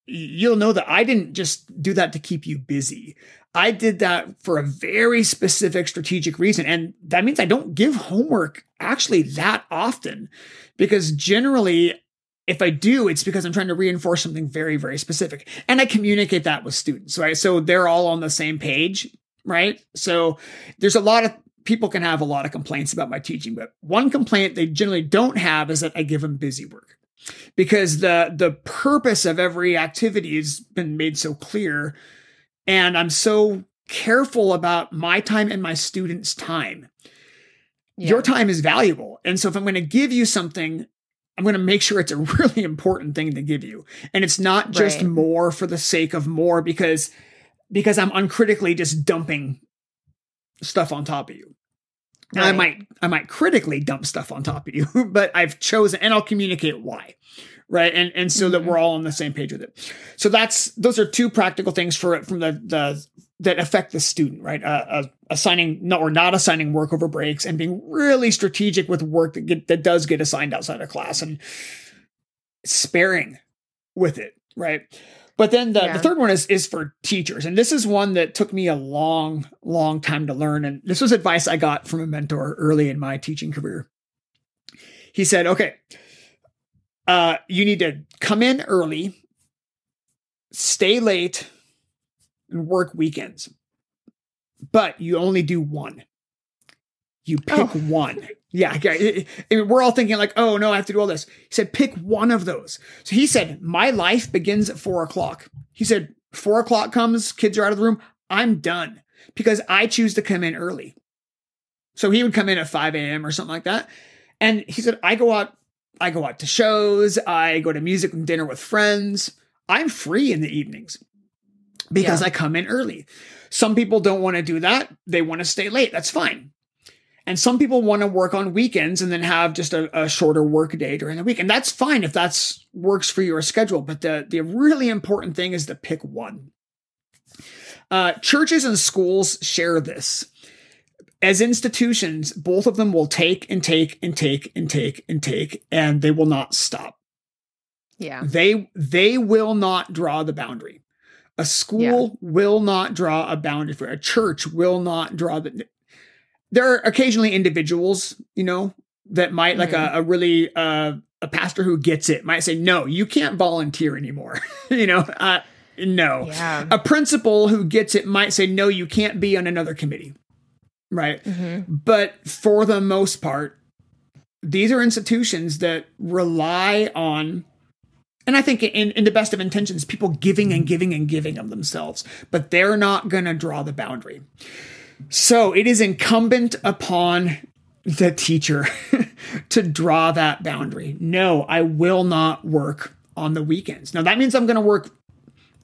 [SPEAKER 2] you'll know that I didn't just do that to keep you busy. I did that for a very specific strategic reason. And that means I don't give homework actually that often because generally, if I do, it's because I'm trying to reinforce something very, very specific. And I communicate that with students, right? So they're all on the same page, right? So there's a lot of people can have a lot of complaints about my teaching, but one complaint they generally don't have is that I give them busy work. Because the the purpose of every activity has been made so clear and I'm so careful about my time and my students' time. Yeah. Your time is valuable. And so if I'm going to give you something, I'm going to make sure it's a really important thing to give you. And it's not just right. more for the sake of more because because I'm uncritically just dumping stuff on top of you. Right. I might I might critically dump stuff on top of you, but I've chosen and I'll communicate why. Right. And and so mm-hmm. that we're all on the same page with it. So that's those are two practical things for it from the the that affect the student, right? Uh, uh, assigning no, or not assigning work over breaks and being really strategic with work that get, that does get assigned outside of class and sparing with it, right? But then the, yeah. the third one is is for teachers, and this is one that took me a long, long time to learn. And this was advice I got from a mentor early in my teaching career. He said, "Okay, uh, you need to come in early, stay late, and work weekends, but you only do one. You pick oh. one." Yeah, yeah. we're all thinking like, oh no, I have to do all this. He said, pick one of those. So he said, my life begins at four o'clock. He said, four o'clock comes, kids are out of the room. I'm done because I choose to come in early. So he would come in at 5 a.m. or something like that. And he said, I go out, I go out to shows, I go to music and dinner with friends. I'm free in the evenings because yeah. I come in early. Some people don't want to do that. They want to stay late. That's fine. And some people want to work on weekends and then have just a, a, shorter work day during the week. And that's fine if that's works for your schedule. But the, the really important thing is to pick one. Uh, churches and schools share this. As institutions, both of them will take and take and take and take and take, and they will not stop.
[SPEAKER 1] Yeah.
[SPEAKER 2] They they will not draw the boundary. A school yeah. will not draw a boundary for a church will not draw the there are occasionally individuals, you know, that might like mm. a, a, really uh, a pastor who gets it might say, no, you can't volunteer anymore. you know, uh, No.
[SPEAKER 1] Yeah.
[SPEAKER 2] A principal who gets it might say, no, you can't be on another committee. Right.
[SPEAKER 1] Mm-hmm.
[SPEAKER 2] But for the most part, these are institutions that rely on, and I think in, in the best of intentions, people giving and giving and giving of themselves, but they're not going to draw the boundary. So it is incumbent upon the teacher to draw that boundary. No, I will not work on the weekends. Now, that means I'm going to work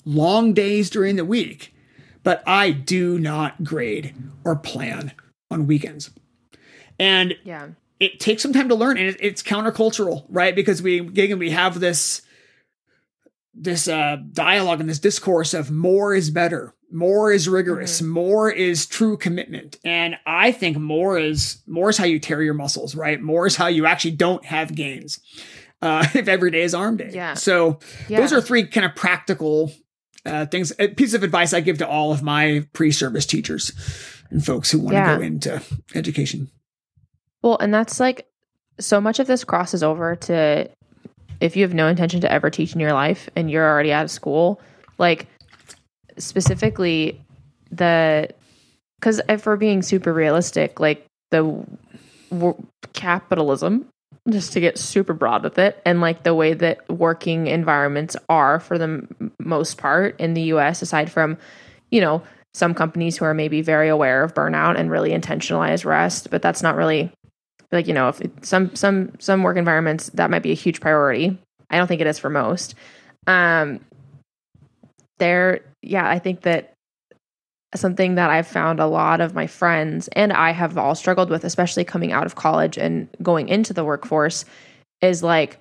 [SPEAKER 2] long days during the week, but I do not grade or plan on weekends. And
[SPEAKER 1] Yeah.
[SPEAKER 2] it takes some time to learn and it, it's countercultural, right? Because we again we have this this uh dialogue and this discourse of more is better, more is rigorous, more is true commitment. And I think more is more is how you tear your muscles, right? More is how you actually don't have gains. Uh, if every day is arm day.
[SPEAKER 1] Yeah.
[SPEAKER 2] So
[SPEAKER 1] Yeah.
[SPEAKER 2] those are three kind of practical uh, things. A piece of advice I give to all of my pre-service teachers and folks who want to
[SPEAKER 1] Yeah.
[SPEAKER 2] go into education.
[SPEAKER 1] Well, and that's like so much of this crosses over to if you have no intention to ever teach in your life and you're already out of school, like specifically the because if we're being super realistic, like the w- capitalism, just to get super broad with it, and like the way that working environments are for the m- most part in the US, aside from, you know, some companies who are maybe very aware of burnout and really intentionalize rest, but that's not really like you know if it, some some some work environments that might be a huge priority. I don't think it is for most. Um there yeah i think that something that i've found a lot of my friends and i have all struggled with especially coming out of college and going into the workforce is like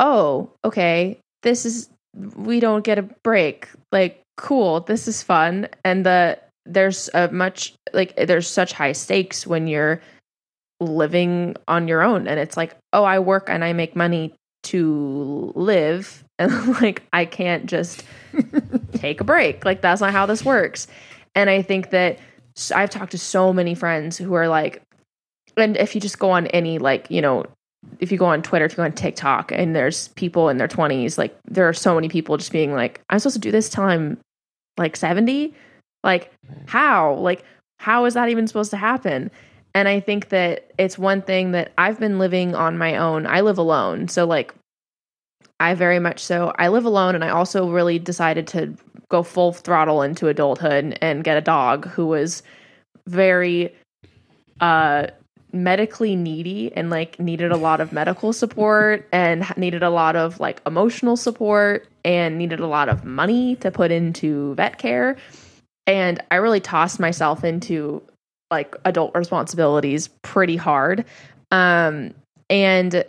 [SPEAKER 1] oh okay this is we don't get a break. Like cool this is fun. And the there's a much like there's such high stakes when you're living on your own. And it's like oh i work and i make money to live and like i can't just take a break. Like that's not how this works. And i think that I've talked to so many friends who are like and if you just go on any like you know if you go on twitter if you go on tiktok and there's people in their 20s like there are so many people just being like i'm supposed to do this till i'm like 70 like how? Like how is that even supposed to happen? And I think that it's one thing that I've been living on my own. I live alone. So, like, I very much so, I live alone. And I also really decided to go full throttle into adulthood and get a dog who was very, uh, medically needy and like needed a lot of medical support and needed a lot of like emotional support and needed a lot of money to put into vet care and i really tossed myself into like adult responsibilities pretty hard. Um, and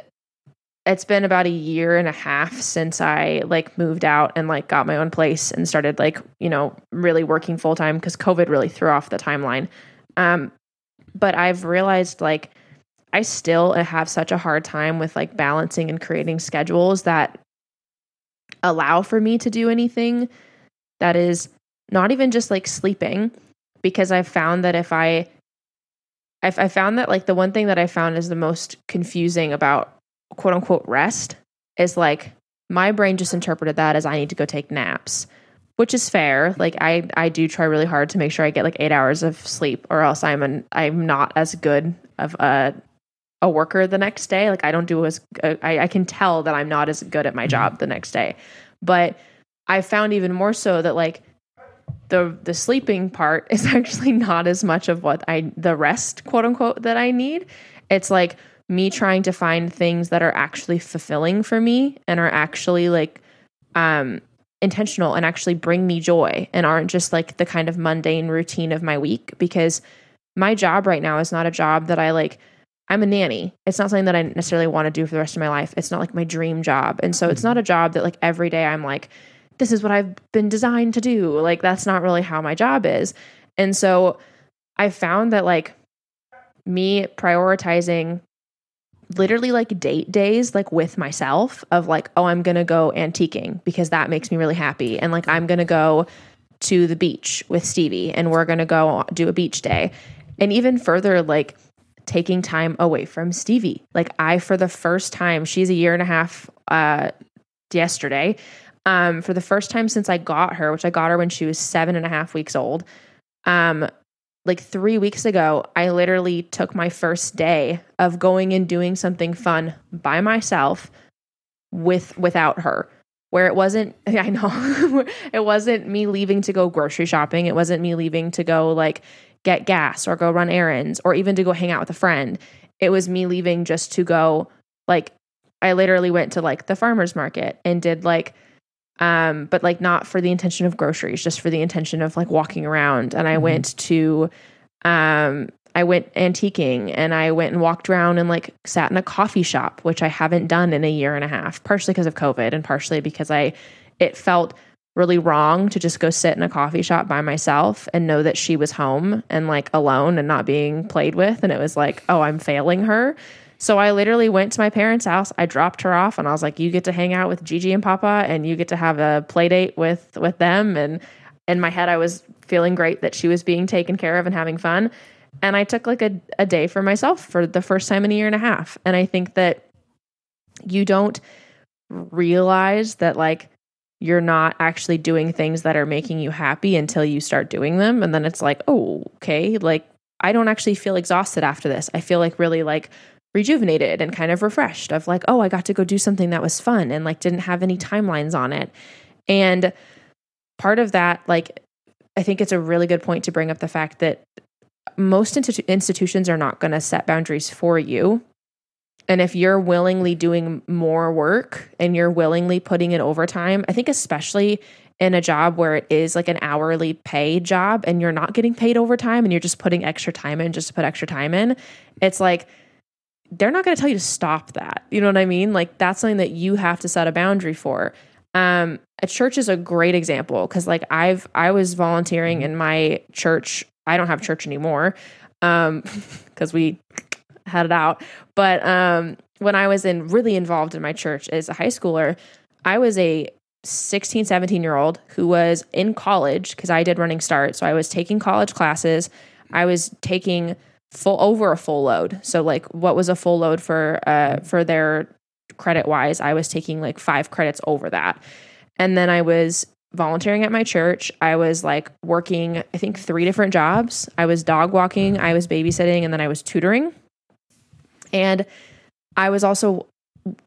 [SPEAKER 1] it's been about a year and a half since I like moved out and like got my own place and started like, you know, really working full time because COVID really threw off the timeline. Um, but I've realized like I still have such a hard time with like balancing and creating schedules that allow for me to do anything that is not even just like sleeping because I've found that if I I've, I found that like the one thing that I found is the most confusing about quote unquote rest is like my brain just interpreted that as I need to go take naps, which is fair. Like I I do try really hard to make sure I get like eight hours of sleep, or else I'm an I'm not as good of a a worker the next day. Like I don't do as uh, I, I can tell that I'm not as good at my job the next day. But I found even more so that like the the sleeping part is actually not as much of what I the rest quote unquote that I need. It's like me trying to find things that are actually fulfilling for me and are actually like um intentional and actually bring me joy and aren't just like the kind of mundane routine of my week because my job right now is not a job that I like I'm a nanny. It's not something that I necessarily want to do for the rest of my life. It's not like my dream job. And so it's not a job that like every day I'm like this is what I've been designed to do. Like that's not really how my job is. And so I found that like me prioritizing literally like date days like with myself of like oh I'm to go antiquing because that makes me really happy and like I'm to go to the beach with Stevie and we're to go do a beach day. And even further like taking time away from Stevie. Like I for the first time she's a year and a half uh yesterday um, for the first time since I got her, which I got her when she was seven and a half weeks old, um, like three weeks ago, I literally took my first day of going and doing something fun by myself with without her. Where it wasn't, I know, it wasn't me leaving to go grocery shopping. It wasn't me leaving to go like get gas or go run errands or even to go hang out with a friend. It was me leaving just to go like I literally went to like the farmers market and did like um but like not for the intention of groceries just for the intention of like walking around. And i mm-hmm. went to um i went antiquing and i went and walked around and like sat in a coffee shop which i haven't done in a year and a half partially because of covid and partially because i it felt really wrong to just go sit in a coffee shop by myself and know that she was home and like alone and not being played with. And it was like oh i'm failing her so I literally went to my parents' house. I dropped her off and I was like, you get to hang out with Gigi and Papa and you get to have a play date with with them. And in my head I was feeling great that she was being taken care of and having fun. And I took like a, a day for myself for the first time in a year and a half. And I think that you don't realize that like you're not actually doing things that are making you happy until you start doing them. And then it's like, oh, okay, like I don't actually feel exhausted after this. I feel like really like rejuvenated and kind of refreshed of like, oh, I got to go do something that was fun and like didn't have any timelines on it. And part of that, like, I think it's a really good point to bring up the fact that most institu- institutions are not going to set boundaries for you. And if you're willingly doing more work and you're willingly putting in overtime, I think especially in a job where it is like an hourly pay job and you're not getting paid overtime and you're just putting extra time in just to put extra time in, it's like they're not going to tell you to stop that. You know what I mean? Like that's something that you have to set a boundary for. Um, a church is a great example because like I've I was volunteering in my church. I don't have church anymore um because we had it out. But um when I was in really involved in my church as a high schooler, I was a 16, 17 year old who was in college because I did running start. So I was taking college classes. I was taking full over a full load. So like what was a full load for uh for their credit wise, I was taking like 5 credits over that. And then I was volunteering at my church. I was like working I think 3 different jobs. I was dog walking, I was babysitting, and then I was tutoring. And I was also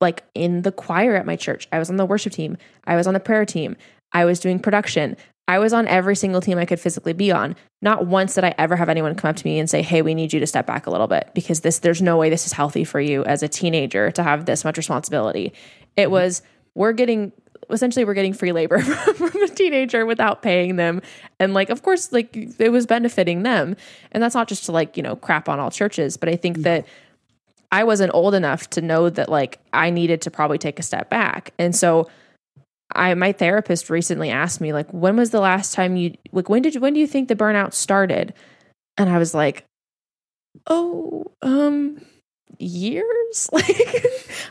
[SPEAKER 1] like in the choir at my church. I was on the worship team. I was on the prayer team. I was doing production. I was on every single team I could physically be on. Not once did I ever have anyone come up to me and say, "Hey, we need you to step back a little bit because this there's no way this is healthy for you as a teenager to have this much responsibility." It mm-hmm. was we're getting essentially we're getting free labor from a teenager without paying them and like of course like it was benefiting them and that's not just to like you know crap on all churches but i think that i wasn't old enough to know that like i needed to probably take a step back and so I my therapist recently asked me like when was the last time you like when did you when do you think the burnout started? And I was like, "Oh, um years?" Like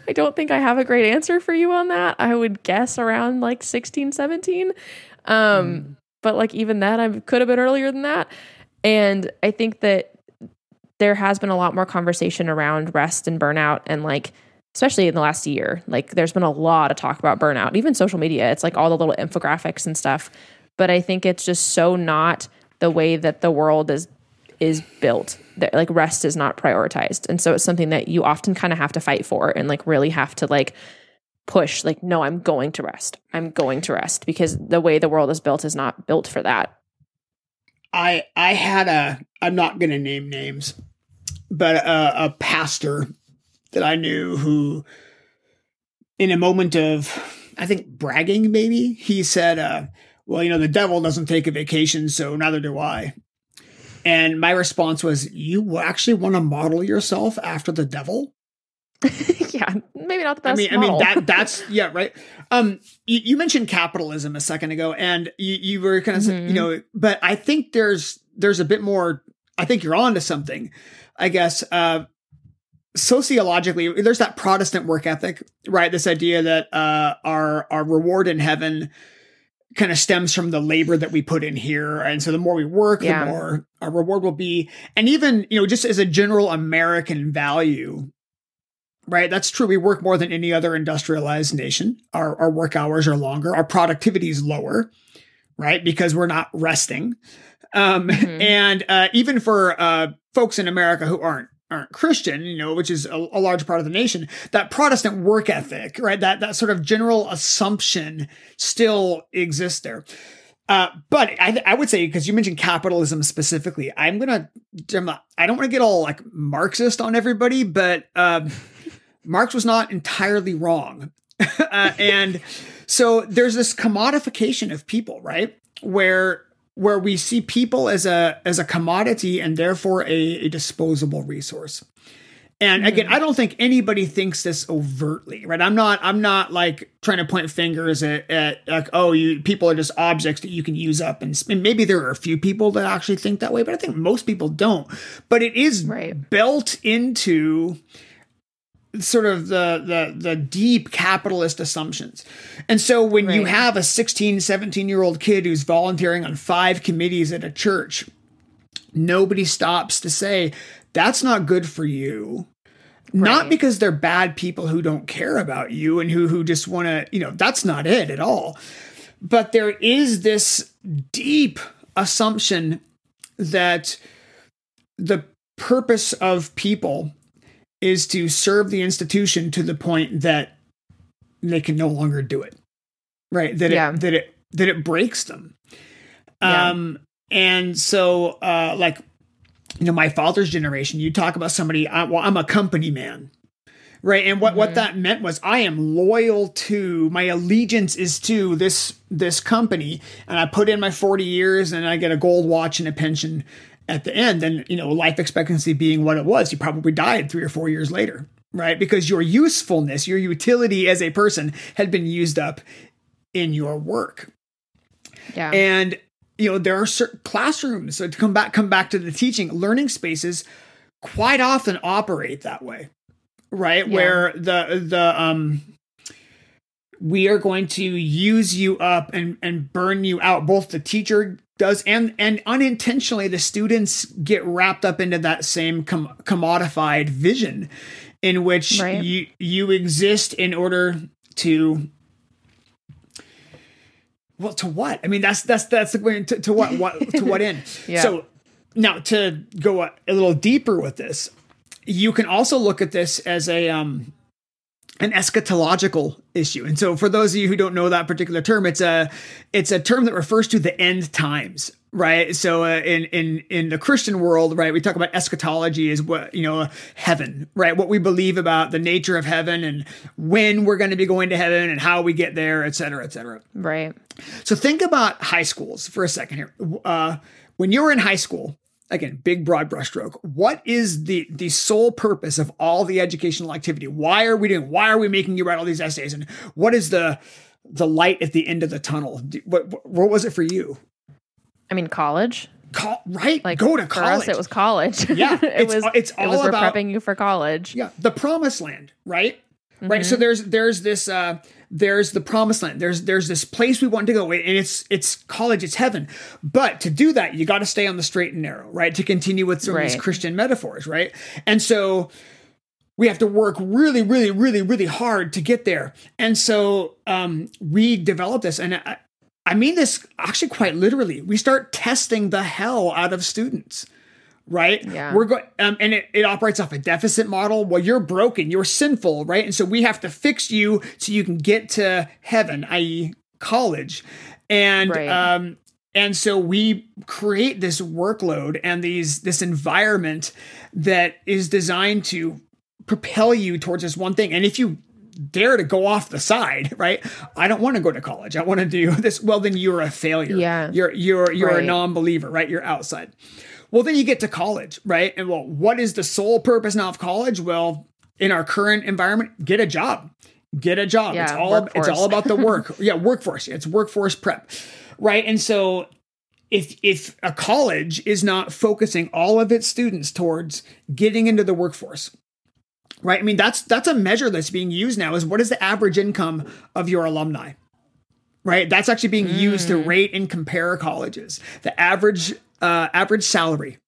[SPEAKER 1] I don't think I have a great answer for you on that. I would guess around like 16, 17. Um mm. but like even that I could have been earlier than that. And I think that there has been a lot more conversation around rest and burnout and like especially in the last year. Like there's been a lot of talk about burnout, even social media. It's like all the little infographics and stuff. But I think it's just so not the way that the world is is built. That like rest is not prioritized. And so it's something that you often kind of have to fight for and like really have to like push like no, I'm going to rest. I'm going to rest because the way the world is built is not built for that.
[SPEAKER 2] I I had a I'm not going to name names, but a, a pastor that I knew who, in a moment of, I think, bragging, maybe, he said, uh, Well, you know, the devil doesn't take a vacation, so neither do I. And my response was, You actually want to model yourself after the devil?
[SPEAKER 1] yeah, maybe not the best.
[SPEAKER 2] I mean, model. I mean that that's yeah, right. Um, you, you, mentioned capitalism a second ago, and you, you were kind of mm-hmm. you know, but I think there's there's a bit more. I think you're on to something. I guess uh, sociologically, there's that Protestant work ethic, right? This idea that uh, our our reward in heaven kind of stems from the labor that we put in here, and so the more we work, yeah. the more our reward will be. And even you know, just as a general American value, right? That's true. We work more than any other industrialized nation. Our, our work hours are longer. Our productivity is lower, right? Because we're not resting. Um, mm-hmm. And uh, even for uh, folks in America who aren't aren't Christian, you know, which is a, a, large part of the nation, that Protestant work ethic, right? That that sort of general assumption still exists there. Uh, but I, I would say because you mentioned capitalism specifically, I'm gonna I don't want to get all like Marxist on everybody, but um, Marx was not entirely wrong, uh, and so there's this commodification of people, right? Where where we see people as a as a commodity and therefore a, a disposable resource. And mm-hmm. again, I don't think anybody thinks this overtly, right? I'm not I'm not like trying to point fingers at, at like oh, you people are just objects that you can use up, and, and, maybe there are a few people that actually think that way, but I think most people don't. But it is right. built into sort of the the the deep capitalist assumptions. And so when right. you have a 16, 17 year old kid who's volunteering on five committees at a church, nobody stops to say that's not good for you. Right. Not because they're bad people who don't care about you and who who just want to, you know, that's not it at all. But there is this deep assumption that the purpose of people is to serve the institution to the point that they can no longer do it. Right. That yeah. it that it that it breaks them. Yeah. Um and so uh like you know my father's generation you talk about somebody I, well I'm a company man right and what mm-hmm. what that meant was i am loyal to my allegiance is to this this company and i put in my 40 years and i get a gold watch and a pension at the end, and you know, life expectancy being what it was, you probably died three or four years later, right? Because your usefulness, your utility as a person had been used up in your work. Yeah. And, you know, there are certain classrooms, so to come back, come back to the teaching, learning spaces quite often operate that way, right? Yeah. Where the, the, um, we are going to use you up and, and burn you out. Both the teacher does and and unintentionally the students get wrapped up into that same com- commodified vision in which right. you you exist in order to well to what i mean that's that's that's the way to, to what what to what end yeah. so now to go a, a little deeper with this you can also look at this as a um an eschatological issue. And so for those of you who don't know that particular term, it's a it's a term that refers to the end times, right? So uh, in in in the Christian world, right, we talk about eschatology as what, you know, heaven, right? What we believe about the nature of heaven and when we're going to be going to heaven and how we get there, et cetera, et cetera.
[SPEAKER 1] Right.
[SPEAKER 2] So think about high schools for a second here. Uh, when you were in high school, again big broad brushstroke. What is the the sole purpose of all the educational activity? Why are we doing why are we making you write all these essays? And what is the the light at the end of the tunnel? What what was it for you?
[SPEAKER 1] I mean college.
[SPEAKER 2] Co- right? Like go to college
[SPEAKER 1] for us it was college.
[SPEAKER 2] Yeah
[SPEAKER 1] it it's, was it's all it was about prepping you for college.
[SPEAKER 2] Yeah the promised land right? Mm-hmm. right? So there's there's this uh there's the promised land. There's there's this place we want to go, and it's it's college, it's heaven. But to do that, you got to stay on the straight and narrow, right? To continue with some right. of these Christian metaphors, right? And so we have to work really, really, really, really hard to get there. And so um, we develop this, and I, I mean this actually quite literally. We start testing the hell out of students right?
[SPEAKER 1] Yeah.
[SPEAKER 2] We're going, um, and it, it operates off a deficit model. Well, you're broken, you're sinful, right? And so we have to fix you so you can get to heaven, i.e., college. And, right. um, and so we create this workload and these this environment that is designed to propel you towards this one thing. And if you dare to go off the side, right? I don't want to go to college. I want to do this. Well, then you're a failure.
[SPEAKER 1] Yeah.
[SPEAKER 2] You're you're you're right. a non-believer, right? You're outside. Well, then you get to college, right? And well, what is the sole purpose now of college? Well, in our current environment, get a job. Get a job. Yeah, it's all workforce. it's all about the work. yeah, workforce. It's workforce prep. Right? And so if if a college is not focusing all of its students towards getting into the workforce, right? I mean, that's that's a measure that's being used now is what is the average income of your alumni? Right? That's actually being mm. used to mm. rate and compare colleges. The average uh, average salary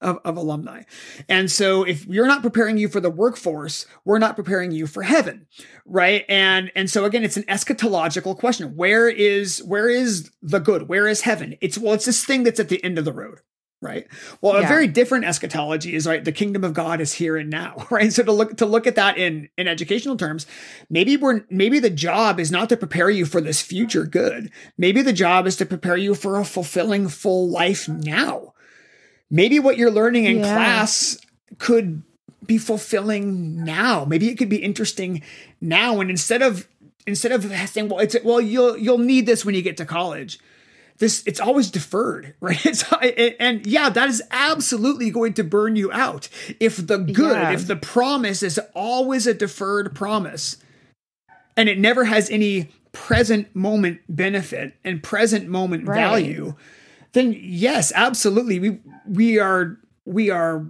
[SPEAKER 2] of, of alumni. And so if you're not preparing you for the workforce, we're not preparing you for heaven. Right. And and so again, it's an eschatological question. Where is where is the good? Where is heaven? It's well, it's this thing that's at the end of the road right? Well a very different eschatology is right the kingdom of god is here and now right? So to look to look at that in in educational terms maybe we're maybe the job is not to prepare you for this future good. Maybe the job is to prepare you for a fulfilling full life now. Maybe what you're learning in yeah. class could be fulfilling now. Maybe it could be interesting now. And instead of instead of saying well it's well you'll you'll need this when you get to college this it's always deferred right it's and yeah that is absolutely going to burn you out if the good yeah. if the promise is always a deferred promise and it never has any present moment benefit and present moment right. value then yes absolutely we we are we are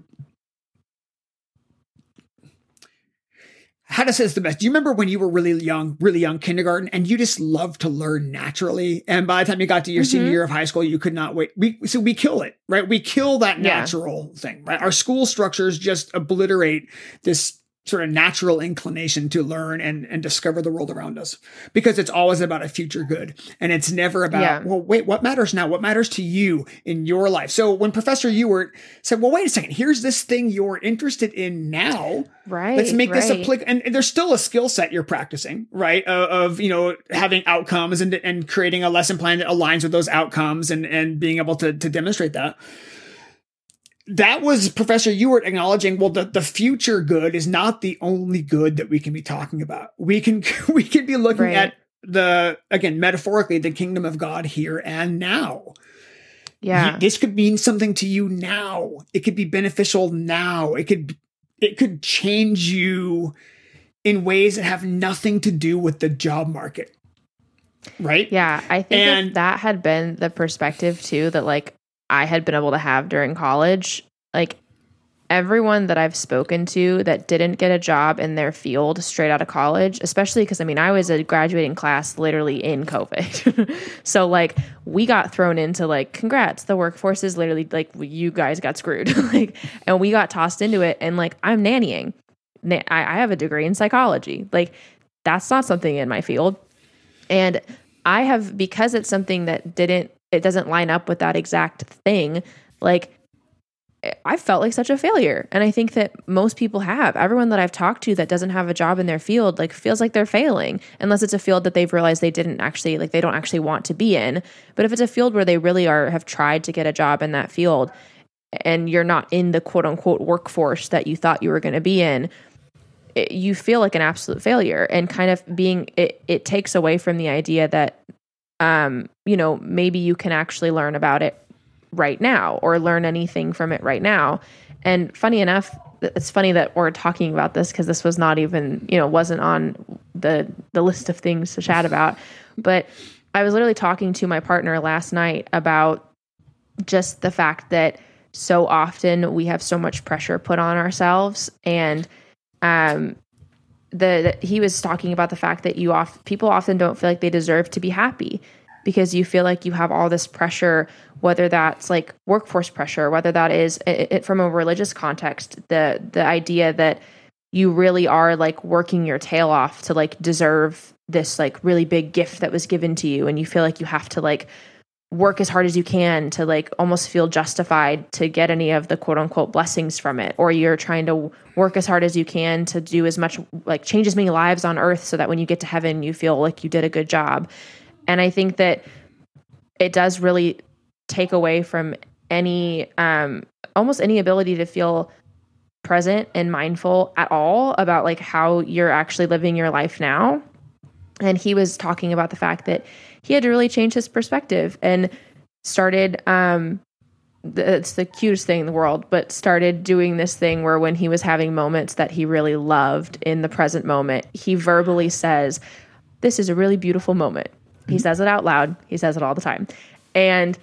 [SPEAKER 2] how to say this the best. Do you remember when you were really young, really young kindergarten, and you just loved to learn naturally? And by the time you got to your mm-hmm. senior year of high school, you could not wait. We so we kill it, right? We kill that natural yeah. thing, right? Our school structures just obliterate this sort of natural inclination to learn and, and discover the world around us because it's always about a future good. And it's never about yeah. well wait what matters now? What matters to you in your life? So when professor Ewert said well wait a second here's this thing you're interested in now.
[SPEAKER 1] Right
[SPEAKER 2] let's make
[SPEAKER 1] right.
[SPEAKER 2] this applicable and, and, there's still a skill set you're practicing right uh, of you know having outcomes and and creating a lesson plan that aligns with those outcomes and and being able to to demonstrate that that was Professor Ewert acknowledging, well, the, the future good is not the only good that we can be talking about. We can we can be looking right. at the again metaphorically the kingdom of God here and now.
[SPEAKER 1] Yeah.
[SPEAKER 2] This could mean something to you now. It could be beneficial now. It could it could change you in ways that have nothing to do with the job market. Right?
[SPEAKER 1] Yeah, I think and, that had been the perspective too that like I had been able to have during college, like everyone that I've spoken to that didn't get a job in their field straight out of college, especially because I mean, I was a graduating class literally in COVID. so, like, we got thrown into like, congrats, the workforce is literally like, you guys got screwed. like, and we got tossed into it. And like, I'm nannying. I have a degree in psychology. Like, that's not something in my field. And I have, because it's something that didn't it doesn't line up with that exact thing, like I felt like such a failure. And I think that most people have. Everyone that I've talked to that doesn't have a job in their field like feels like they're failing unless it's a field that they've realized they didn't actually like they don't actually want to be in. But if it's a field where they really are have tried to get a job in that field and you're not in the quote unquote workforce that you thought you were going to be in, it, you feel like an absolute failure and kind of being it it takes away from the idea that um, you know, maybe you can actually learn about it right now or learn anything from it right now. And funny enough, it's funny that we're talking about this because this was not even, you know, wasn't on the the list of things to chat about. But I was literally talking to my partner last night about just the fact that so often we have so much pressure put on ourselves and um the, the, he was talking about the fact that you off people often don't feel like they deserve to be happy because you feel like you have all this pressure whether that's like workforce pressure whether that is it, it, from a religious context the the idea that you really are like working your tail off to like deserve this like really big gift that was given to you and you feel like you have to like work as hard as you can to like almost feel justified to get any of the quote unquote blessings from it. Or you're trying to work as hard as you can to do as much like change as many lives on earth so that when you get to heaven you feel like you did a good job. And i think that it does really take away from any um almost any ability to feel present and mindful at all about like how you're actually living your life now. And he was talking about the fact that he had to really change his perspective and started um it's the cutest thing in the world, but started doing this thing where when he was having moments that he really loved in the present moment, he verbally says, This is a really beautiful moment. He mm-hmm. says it out loud. He says it all the time. And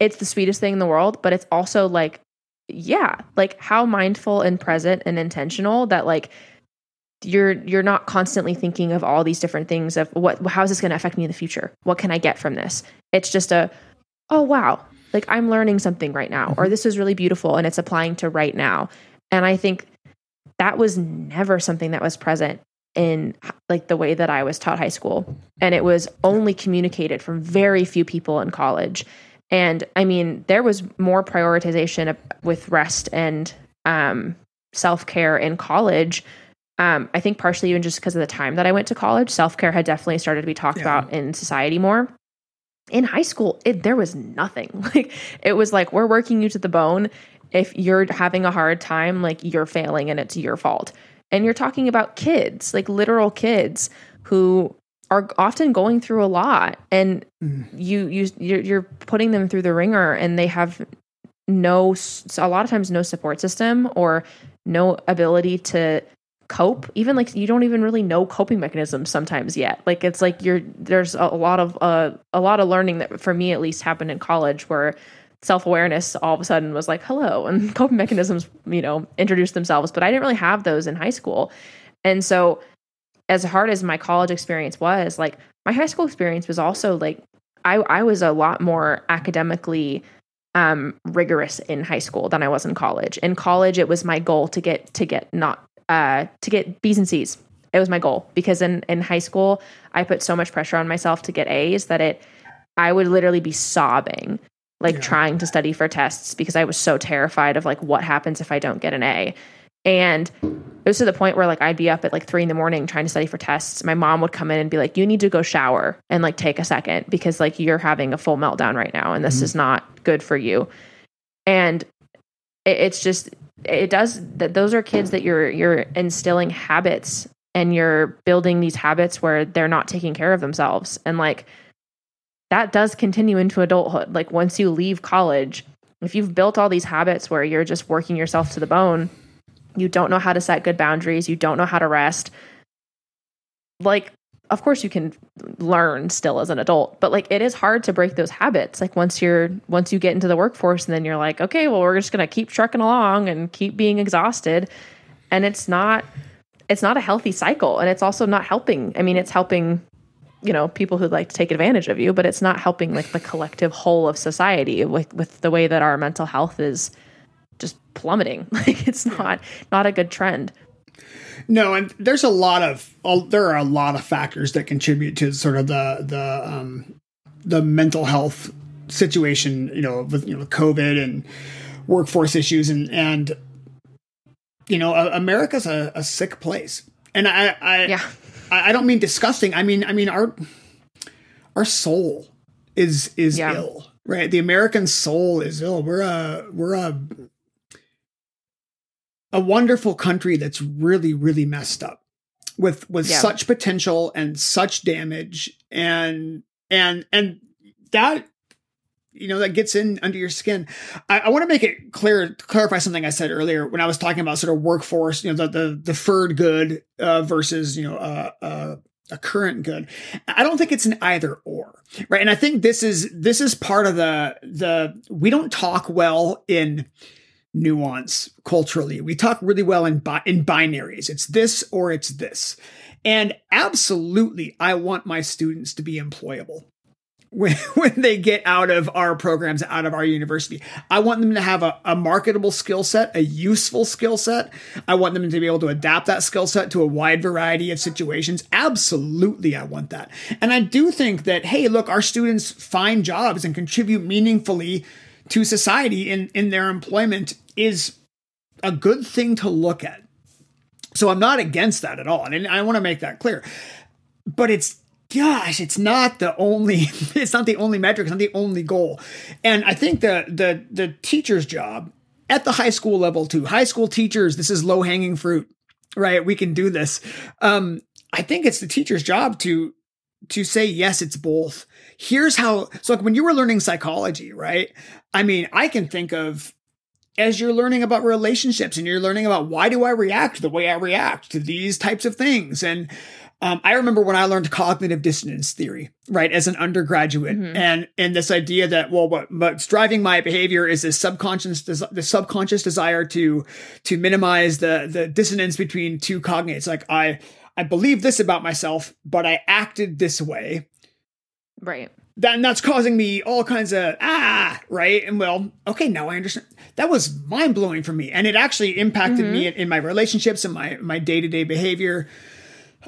[SPEAKER 1] it's the sweetest thing in the world, but it's also like, yeah, like how mindful and present and intentional that like you're you're not constantly thinking of all these different things of what how is this going to affect me in the future what can i get from this it's just a oh wow Like I'm learning something right now, mm-hmm. or this is really beautiful and it's applying to right now. And I think that was never something that was present in like the way that I was taught high school. And it was only communicated from very few people in college. And I mean, there was more prioritization with rest and um, self care in college. Um, I think partially even just because of the time that I went to college, self care had definitely started to be talked yeah. about in society more. In high school, it there was nothing. Like it was like we're working you to the bone. If you're having a hard time, like you're failing and it's your fault. And you're talking about kids, like literal kids who are often going through a lot and mm. you you you're, you're putting them through the ringer and they have no a lot of times no support system or no ability to cope even like you don't even really know coping mechanisms sometimes yet like it's like you're there's a lot of uh, a lot of learning that for me at least happened in college where self-awareness all of a sudden was like hello and coping mechanisms you know introduced themselves but i didn't really have those in high school and so as hard as my college experience was like my high school experience was also like i i was a lot more academically um, rigorous in high school than I was in college. In college, it was my goal to get to get not uh, to get B's and C's. It was my goal because in in high school, I put so much pressure on myself to get A's that it I would literally be sobbing like yeah. trying to study for tests because I was so terrified of like what happens if I don't get an A. And it was to the point where like I'd be up at like three in the morning trying to study for tests. My mom would come in and be like, "You need to go shower and like take a second because like you're having a full meltdown right now, and this mm-hmm. is not good for you." And it, it's just it does that. Those are kids that you're you're instilling habits and you're building these habits where they're not taking care of themselves, and like that does continue into adulthood. Like once you leave college, if you've built all these habits where you're just working yourself to the bone you don't know how to set good boundaries, you don't know how to rest. Like, of course you can learn still as an adult, but like it is hard to break those habits. Like once you're once you get into the workforce and then you're like, okay, well we're just going to keep trucking along and keep being exhausted and it's not it's not a healthy cycle and it's also not helping. I mean, it's helping you know people who like to take advantage of you but it's not helping like the collective whole of society with with the way that our mental health is just plummeting. Like it's not not a good trend.
[SPEAKER 2] No, and there's a lot of there are a lot of factors that contribute to sort of the the um, the mental health situation. You know, with you know COVID and workforce issues and and you know America's a, a sick place, and I I yeah. I, I don't mean disgusting. I mean I mean our our soul is is yeah. ill right the american soul is ill we're a we're a a wonderful country that's really, really messed up with with yeah. such potential and such damage and and and that you know that gets in under your skin. I, I want to make it clear, clarify something I said earlier when I was talking about sort of workforce, you know, the the deferred good uh, versus you know uh, uh, a current good. I don't think it's an either or, right? And I think this is this is part of the the we don't talk well in nuance culturally. We talk really well in bi- in binaries. It's this or it's this. And absolutely, I want my students to be employable when, when they get out of our programs, out of our university. I want them to have a, a marketable skill set, a useful skill set. I want them to be able to adapt that skill set to a wide variety of situations. Absolutely, I want that. And I do think that, hey, look, our students find jobs and contribute meaningfully to society in, in their employment is a good thing to look at. So I'm not against that at all. And I want to make that clear. But it's gosh, it's not the only it's not the only metric, it's not the only goal. And I think the the the teacher's job at the high school level too. High school teachers, this is low-hanging fruit. Right? We can do this. Um I think it's the teacher's job to to say yes it's both here's how so like when you were learning psychology right i mean i can think of as you're learning about relationships and you're learning about why do I react the way I react to these types of things. And um, I remember when I learned cognitive dissonance theory, right, as an undergraduate, mm-hmm. and and this idea that well, what what's driving my behavior is this subconscious the subconscious desire to to minimize the the dissonance between two cognates. Like I I believe this about myself, but I acted this way.
[SPEAKER 1] Right
[SPEAKER 2] that, and that's causing me all kinds of ah right and well okay now i understand that was mind-blowing for me and it actually impacted me in, in my relationships and my my day-to-day behavior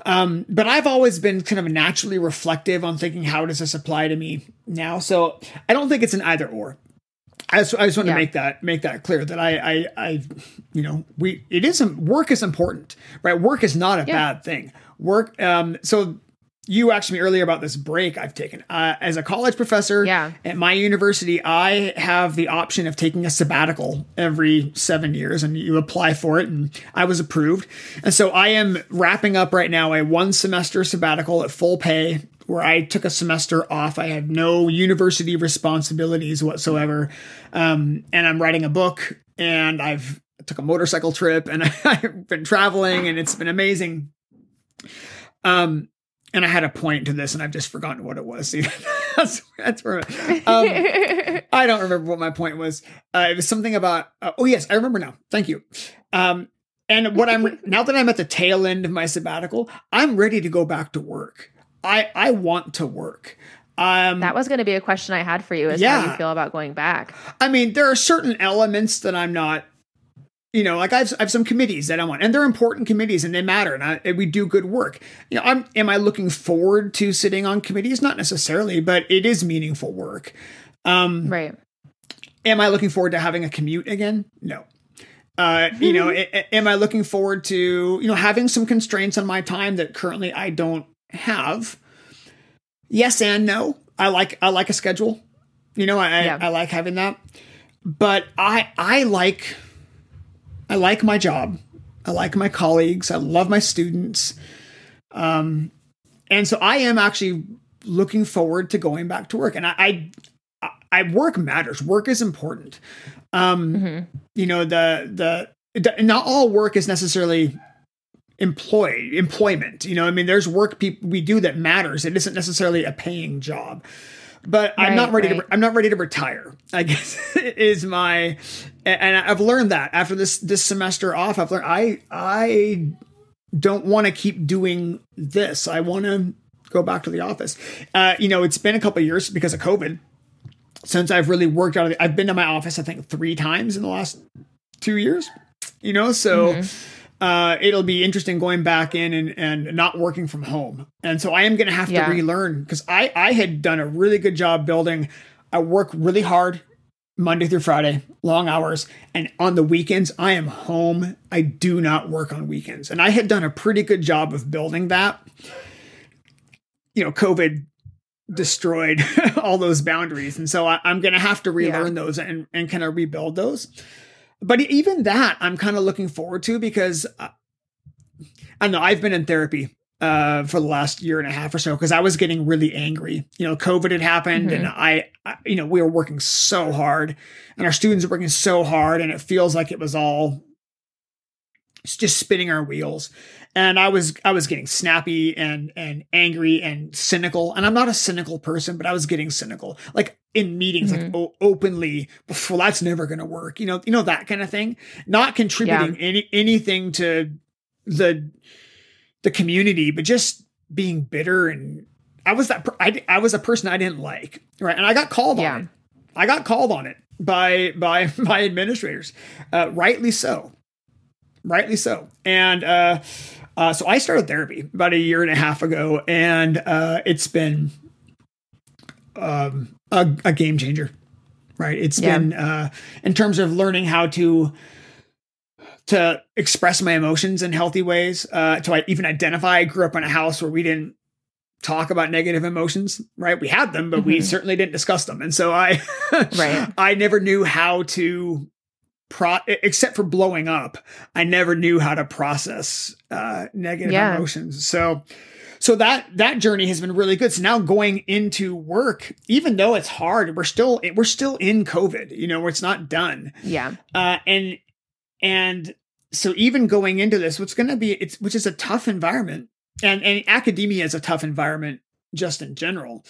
[SPEAKER 2] um, but I've always been kind of naturally reflective on thinking how does this apply to me now. So I don't think it's an either or. I just, I just want
[SPEAKER 3] Yeah.
[SPEAKER 2] to make that make that clear that I, I I you know we it isn't work is important right work is not a
[SPEAKER 3] Yeah.
[SPEAKER 2] bad thing work um so you asked me earlier about this break I've taken uh, as a college professor
[SPEAKER 3] Yeah.
[SPEAKER 2] at my university I have the option of taking a sabbatical every seven years and you apply for it and I was approved and so I am wrapping up right now a one semester sabbatical at full pay where I took a semester off. I had no university responsibilities whatsoever. Um, and I'm writing a book and I've took a motorcycle trip and I've been traveling and it's been amazing. Um, and I had a point to this and I've just forgotten what it was. See, that's, that's where, um, I don't remember what my point was. Uh, it was something about, uh, oh yes, I remember now. Thank you. Um, and what I'm now that I'm at the tail end of my sabbatical, I'm ready to go back to work. I I want to work. Um,
[SPEAKER 3] that was going to be a question I had for you is how you feel about going back.
[SPEAKER 2] I mean, there are certain elements that I'm not, you know, like I've, I've some committees that I'm on, and they're important committees and they matter, and, I, and we do good work. You know, I'm am I looking forward to sitting on committees? Not necessarily, but it is meaningful work. Um,
[SPEAKER 3] Right.
[SPEAKER 2] am I looking forward to having a commute again? No. Uh, you know, am I looking forward to you know having some constraints on my time that currently I don't have? Yes and no. I like I like a schedule. You know, I
[SPEAKER 3] Yeah.
[SPEAKER 2] I, I like having that. But I I like I like my job. I like my colleagues. I love my students. Um, and so I am actually looking forward to going back to work. And I, I, I work matters. Work is important. Um,
[SPEAKER 3] Mhm.
[SPEAKER 2] you know, the, the, the, not all work is necessarily employed employment. You know, I mean, there's work people we do that matters. It isn't necessarily a paying job. But I'm not ready
[SPEAKER 3] right.
[SPEAKER 2] to. I'm not ready to retire. I guess is my, and I've learned that after this this semester off. I've learned I I don't want to keep doing this. I want to go back to the office. Uh, you know, it's been a couple of years because of COVID since I've really worked out of the, I've been to my office, I think three times in the last two years, you know, so, uh, it'll be interesting going back in and, and not working from home. And so I am going to have
[SPEAKER 3] Yeah.
[SPEAKER 2] to relearn because I, I had done a really good job building. I work really hard Monday through Friday, long hours. And on the weekends, I am home. I do not work on weekends. And I had done a pretty good job of building that. You know, COVID destroyed all those boundaries. And so I, I'm going to have to relearn those and, and kind of rebuild those. But even that, I'm kind of looking forward to because uh, I don't know, I've been in therapy uh, for the last year and a half or so because I was getting really angry. You know, COVID had happened and I, I, you know, we were working so hard and our students were working so hard and it feels like it was all just spinning our wheels. And i was i was getting snappy and and angry and cynical. And i'm not a cynical person but i was getting cynical like in meetings like o- openly well that's never going to work you know you know that kind of thing. Not contributing any anything to the the community but just being bitter and i was that I, I was a person i didn't like right and i got called
[SPEAKER 3] Yeah.
[SPEAKER 2] on it i got called on it by by my administrators uh, rightly so rightly so. And uh, uh, so I started therapy about a year and a half ago, and uh, it's been um, a, a game changer. Right? It's
[SPEAKER 3] Yeah.
[SPEAKER 2] been uh, in terms of learning how to to express my emotions in healthy ways. Uh, to even identify. I grew up in a house where we didn't talk about negative emotions. Right? We had them, but we
[SPEAKER 3] Mhm.
[SPEAKER 2] certainly didn't discuss them. And so I,
[SPEAKER 3] Right.
[SPEAKER 2] I never knew how to pro except for blowing up i never knew how to process uh negative
[SPEAKER 3] Yeah.
[SPEAKER 2] emotions so so that that journey has been really good so now going into work even though it's hard we're still we're still in covid you know where it's not done
[SPEAKER 3] Yeah.
[SPEAKER 2] uh and and so even going into this what's going to be it's which is a tough environment and and academia is a tough environment just in general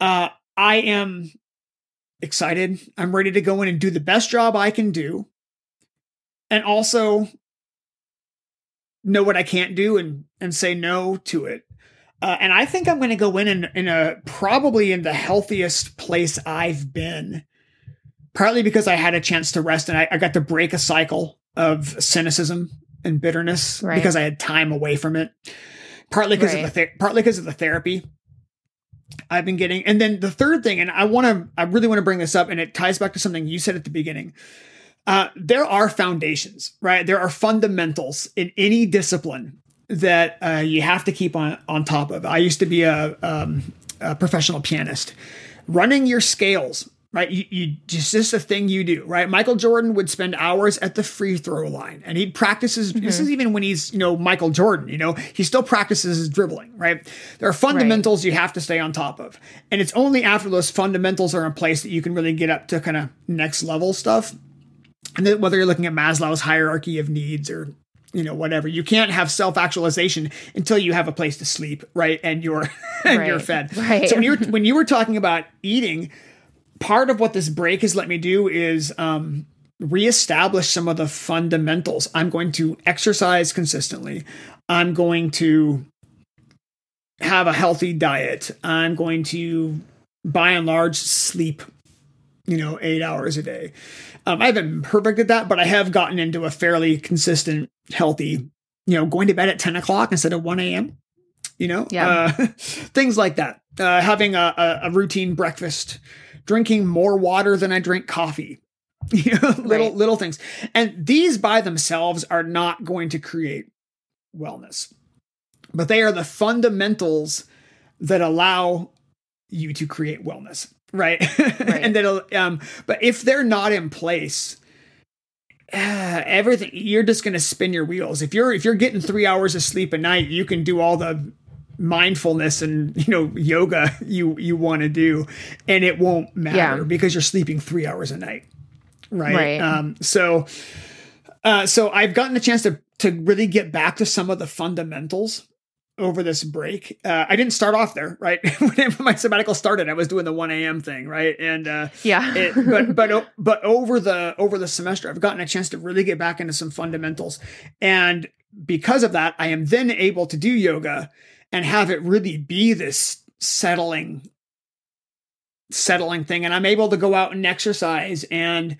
[SPEAKER 2] uh i am excited i'm ready to go in and do the best job i can do and also know what i can't do and and say no to it Uh, and I think I'm going to go in, in in a probably in the healthiest place I've been. Partly because I had a chance to rest and I, I got to break a cycle of cynicism and bitterness
[SPEAKER 3] Right.
[SPEAKER 2] because I had time away from it. Partly because
[SPEAKER 3] Right.
[SPEAKER 2] of the ther- partly because of the therapy I've been getting. And then the third thing, and I want to, I really want to bring this up, and it ties back to something you said at the beginning. Uh, there are foundations, right? There are fundamentals in any discipline that uh, you have to keep on on top of. I used to be a, um, a professional pianist. Running your scales, right? You, you just this is a thing you do, right? Michael Jordan would spend hours at the free throw line, and he practices. practice his. This mm-hmm. is even when he's you know Michael Jordan. You know he still practices his dribbling, right? There are fundamentals you have to stay on top of, and it's only after those fundamentals are in place that you can really get up to kind of next level stuff. And then whether you're looking at Maslow's hierarchy of needs or you know whatever, you can't have self actualization until you have a place to sleep, right? And you're and you're fed.
[SPEAKER 3] Right.
[SPEAKER 2] So when you were when you were talking about eating, part of what this break has let me do is um, reestablish some of the fundamentals. I'm going to exercise consistently. I'm going to have a healthy diet. I'm going to, by and large, sleep. You know, eight hours a day. Um, I haven't been perfect at that, but I have gotten into a fairly consistent, healthy. You know, going to bed at ten o'clock instead of one a.m. You know,
[SPEAKER 3] Yeah.
[SPEAKER 2] uh, things like that. Uh, having a, a, a routine breakfast, drinking more water than I drink coffee. You know, little
[SPEAKER 3] Right.
[SPEAKER 2] little things, and these by themselves are not going to create wellness, but they are the fundamentals that allow you to create wellness, right? and that'll, um, but if they're not in place, uh, everything you're just going to spin your wheels. If you're if you're getting three hours of sleep a night, you can do all the mindfulness and you know yoga you you want to do, and it won't matter
[SPEAKER 3] Yeah.
[SPEAKER 2] because you're sleeping three hours a night, right?
[SPEAKER 3] Right.
[SPEAKER 2] Um, so, uh, so I've gotten a chance to to really get back to some of the fundamentals over this break. Uh, I didn't start off there, right? when my sabbatical started, I was doing the 1 a.m. thing, right? And uh,
[SPEAKER 3] Yeah.
[SPEAKER 2] it, but but but over the over the semester, I've gotten a chance to really get back into some fundamentals, and because of that, I am then able to do yoga and have it really be this settling settling thing and i'm able to go out and exercise and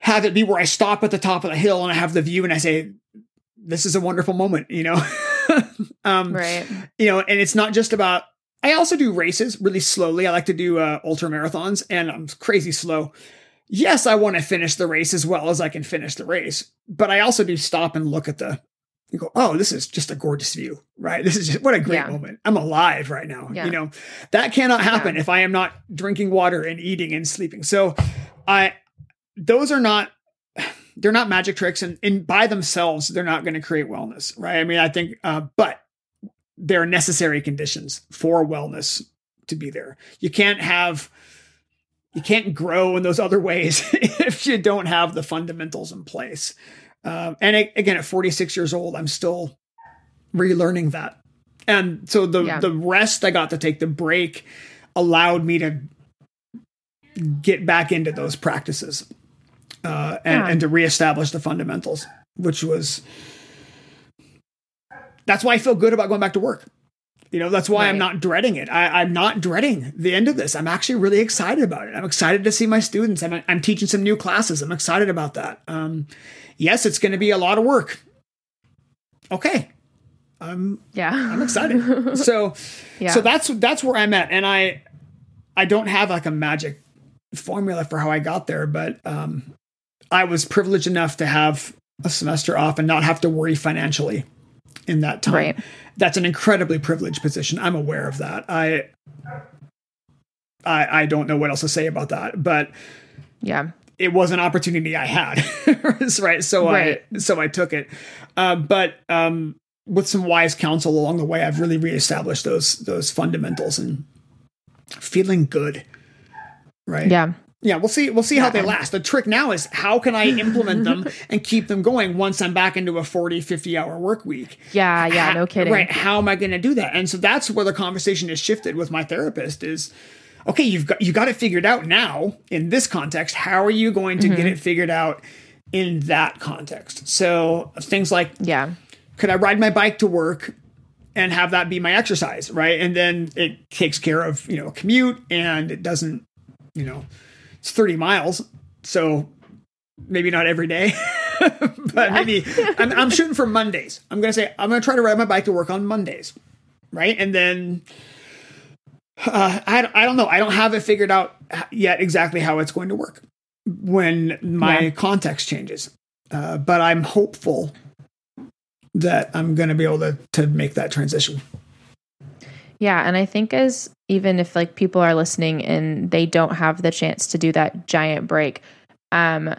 [SPEAKER 2] have it be where i stop at the top of the hill and i have the view and i say this is a wonderful moment you know um
[SPEAKER 3] right.
[SPEAKER 2] you know, and it's not just about. I also do races really slowly. I like to do uh, ultra marathons, and I'm crazy slow. Yes, I want to finish the race as well as I can finish the race, but I also do stop and look at the. You go, oh, this is just a gorgeous view, right? This is just what a great
[SPEAKER 3] Yeah.
[SPEAKER 2] moment. I'm alive right now.
[SPEAKER 3] Yeah.
[SPEAKER 2] You know, that cannot happen
[SPEAKER 3] Yeah.
[SPEAKER 2] if I am not drinking water and eating and sleeping. So, I those are not they're not magic tricks and, and by themselves they're not going to create wellness right i mean i think uh, but they're necessary conditions for wellness to be there you can't have you can't grow in those other ways if you don't have the fundamentals in place um, and again at 46 years old i'm still relearning that and so the
[SPEAKER 3] Yeah.
[SPEAKER 2] the rest i got to take the break allowed me to get back into those practices uh, and,
[SPEAKER 3] Yeah.
[SPEAKER 2] and to reestablish the fundamentals, which was that's why I feel good about going back to work. You know, that's why I'm not dreading it. I, I'm not dreading the end of this. I'm actually really excited about it. I'm excited to see my students. I'm, I'm teaching some new classes. I'm excited about that. Um, yes, it's going to be a lot of work. Okay, I'm
[SPEAKER 3] Yeah.
[SPEAKER 2] I'm excited. so
[SPEAKER 3] Yeah.
[SPEAKER 2] so that's that's where I'm at, and I I don't have like a magic formula for how I got there, but um, I was privileged enough to have a semester off and not have to worry financially in that time.
[SPEAKER 3] Right.
[SPEAKER 2] That's an incredibly privileged position. I'm aware of that. I I I don't know what else to say about that, but
[SPEAKER 3] yeah.
[SPEAKER 2] It was an opportunity I had, right? So
[SPEAKER 3] Right.
[SPEAKER 2] I so I took it, uh, but um, with some wise counsel along the way, I've really reestablished those those fundamentals and feeling good, right?
[SPEAKER 3] Yeah.
[SPEAKER 2] yeah. We'll see. We'll see how they last. The trick now is how can I implement them and keep them going once I'm back into a 40, 50 hour work week.
[SPEAKER 3] Yeah. Yeah.
[SPEAKER 2] How-
[SPEAKER 3] No kidding.
[SPEAKER 2] Right. How am I going to do that? And so that's where the conversation has shifted with my therapist is, okay, you've got, you got it figured out now in this context. How are you going to
[SPEAKER 3] Mm-hmm.
[SPEAKER 2] get it figured out in that context? So things like,
[SPEAKER 3] Yeah.
[SPEAKER 2] could I ride my bike to work and have that be my exercise, right? And then it takes care of, you know, a commute and it doesn't, you know, it's 30 miles. So maybe not every day, but maybe I'm, I'm shooting for Mondays. I'm going to say, I'm going to try to ride my bike to work on Mondays, right? And then uh, I, I don't know. I don't have it figured out yet exactly how it's going to work when my yeah. context changes. Uh, but I'm hopeful that I'm going to be able to to make that transition.
[SPEAKER 1] Yeah, and I think as even if like people are listening and they don't have the chance to do that giant break, um,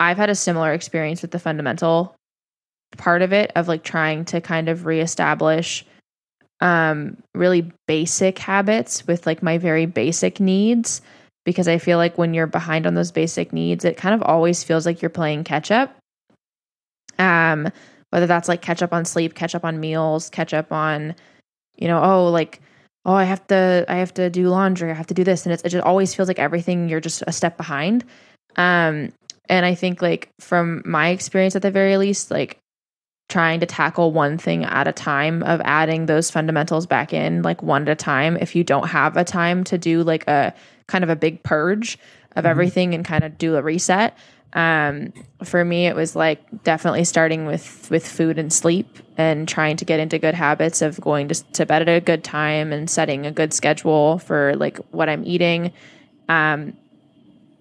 [SPEAKER 1] I've had a similar experience with the fundamental part of it of like trying to kind of reestablish um really basic habits with like my very basic needs because I feel like when you're behind on those basic needs, it kind of always feels like you're playing catch up. Um whether that's like catch up on sleep, catch up on meals, catch up on, you know, oh, like, oh, I have to, I have to do laundry, I have to do this. And it's, it just always feels like everything you're just a step behind. Um, and I think like from my experience at the very least, like trying to tackle one thing at a time of adding those fundamentals back in like one at a time if you don't have a time to do like a kind of a big purge of mm-hmm. everything and kind of do a reset um, for me it was like definitely starting with with food and sleep and trying to get into good habits of going to, to bed at a good time and setting a good schedule for like what i'm eating um,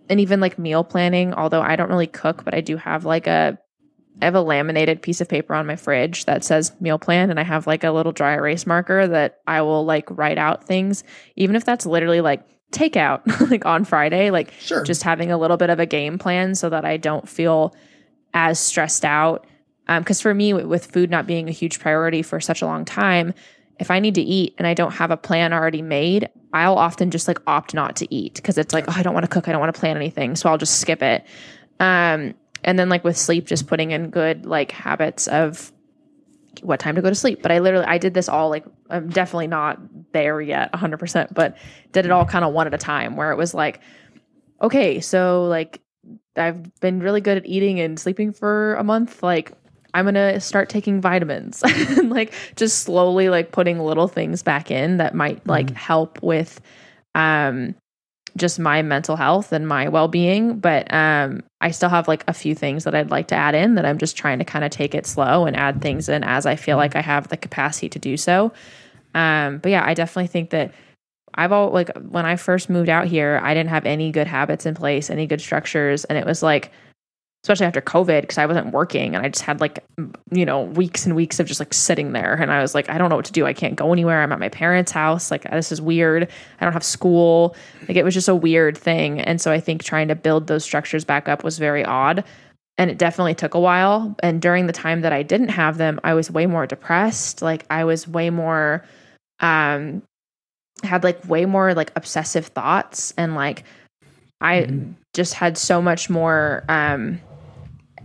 [SPEAKER 1] and even like meal planning although i don't really cook but i do have like a I have a laminated piece of paper on my fridge that says meal plan, and I have like a little dry erase marker that I will like write out things, even if that's literally like takeout like on Friday, like sure. just having a little bit of a game plan so that I don't feel as stressed out. Because um, for me, with food not being a huge priority for such a long time, if I need to eat and I don't have a plan already made, I'll often just like opt not to eat because it's like, oh, I don't want to cook, I don't want to plan anything, so I'll just skip it. Um, and then like with sleep, just putting in good like habits of what time to go to sleep. But I literally I did this all like I'm definitely not there yet 100%, but did it all kind of one at a time where it was like okay, so like I've been really good at eating and sleeping for a month, like I'm going to start taking vitamins and like just slowly like putting little things back in that might like mm-hmm. help with um just my mental health and my well-being but um i still have like a few things that i'd like to add in that i'm just trying to kind of take it slow and add things in as i feel like i have the capacity to do so. Um but yeah i definitely think that i've all like when i first moved out here i didn't have any good habits in place any good structures and it was like especially after COVID, because I wasn't working and I just had like, you know, weeks and weeks of just like sitting there. And I was like, I don't know what to do. I can't go anywhere. I'm at my parents' house. Like, this is weird. I don't have school. Like, it was just a weird thing. And so I think trying to build those structures back up was very odd. And it definitely took a while. And during the time that I didn't have them, I was way more depressed. Like, I was way more, um, had like way more like obsessive thoughts and like, I mm-hmm. just had so much more, um,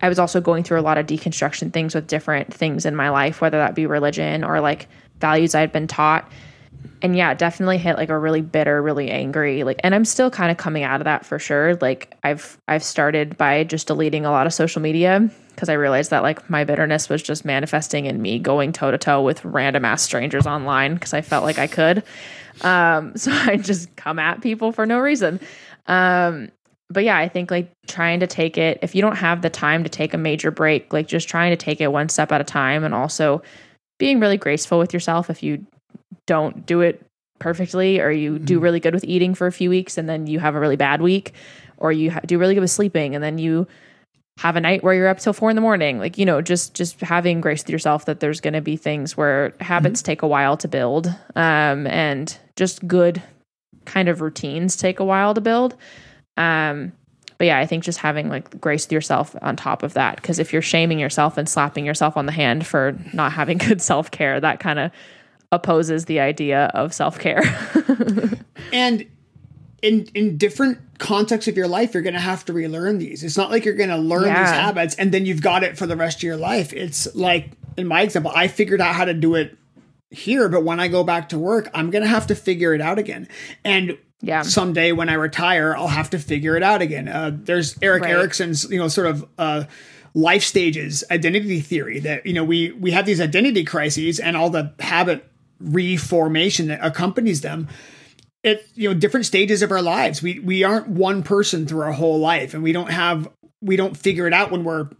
[SPEAKER 1] I was also going through a lot of deconstruction things with different things in my life, whether that be religion or like values I'd been taught. And yeah, definitely hit like a really bitter, really angry, like and I'm still kind of coming out of that for sure. Like I've I've started by just deleting a lot of social media because I realized that like my bitterness was just manifesting in me going toe to toe with random ass strangers online because I felt like I could. Um, so I just come at people for no reason. Um, but yeah, I think like trying to take it, if you don't have the time to take a major break, like just trying to take it one step at a time and also being really graceful with yourself if you don't do it perfectly or you mm-hmm. do really good with eating for a few weeks and then you have a really bad week or you ha- do really good with sleeping and then you have a night where you're up till four in the morning like you know just just having grace with yourself that there's going to be things where habits mm-hmm. take a while to build um, and just good kind of routines take a while to build um, but yeah, I think just having like grace with yourself on top of that, because if you're shaming yourself and slapping yourself on the hand for not having good self care, that kind of opposes the idea of self care.
[SPEAKER 2] and in in different contexts of your life, you're going to have to relearn these. It's not like you're going to learn yeah. these habits and then you've got it for the rest of your life. It's like in my example, I figured out how to do it here, but when I go back to work, I'm going to have to figure it out again. And yeah. someday when I retire, I'll have to figure it out again. Uh, there's Erik right. Erikson's, you know, sort of uh, life stages identity theory that you know we we have these identity crises and all the habit reformation that accompanies them at you know different stages of our lives we we aren't one person through our whole life and we don't have we don't figure it out when we're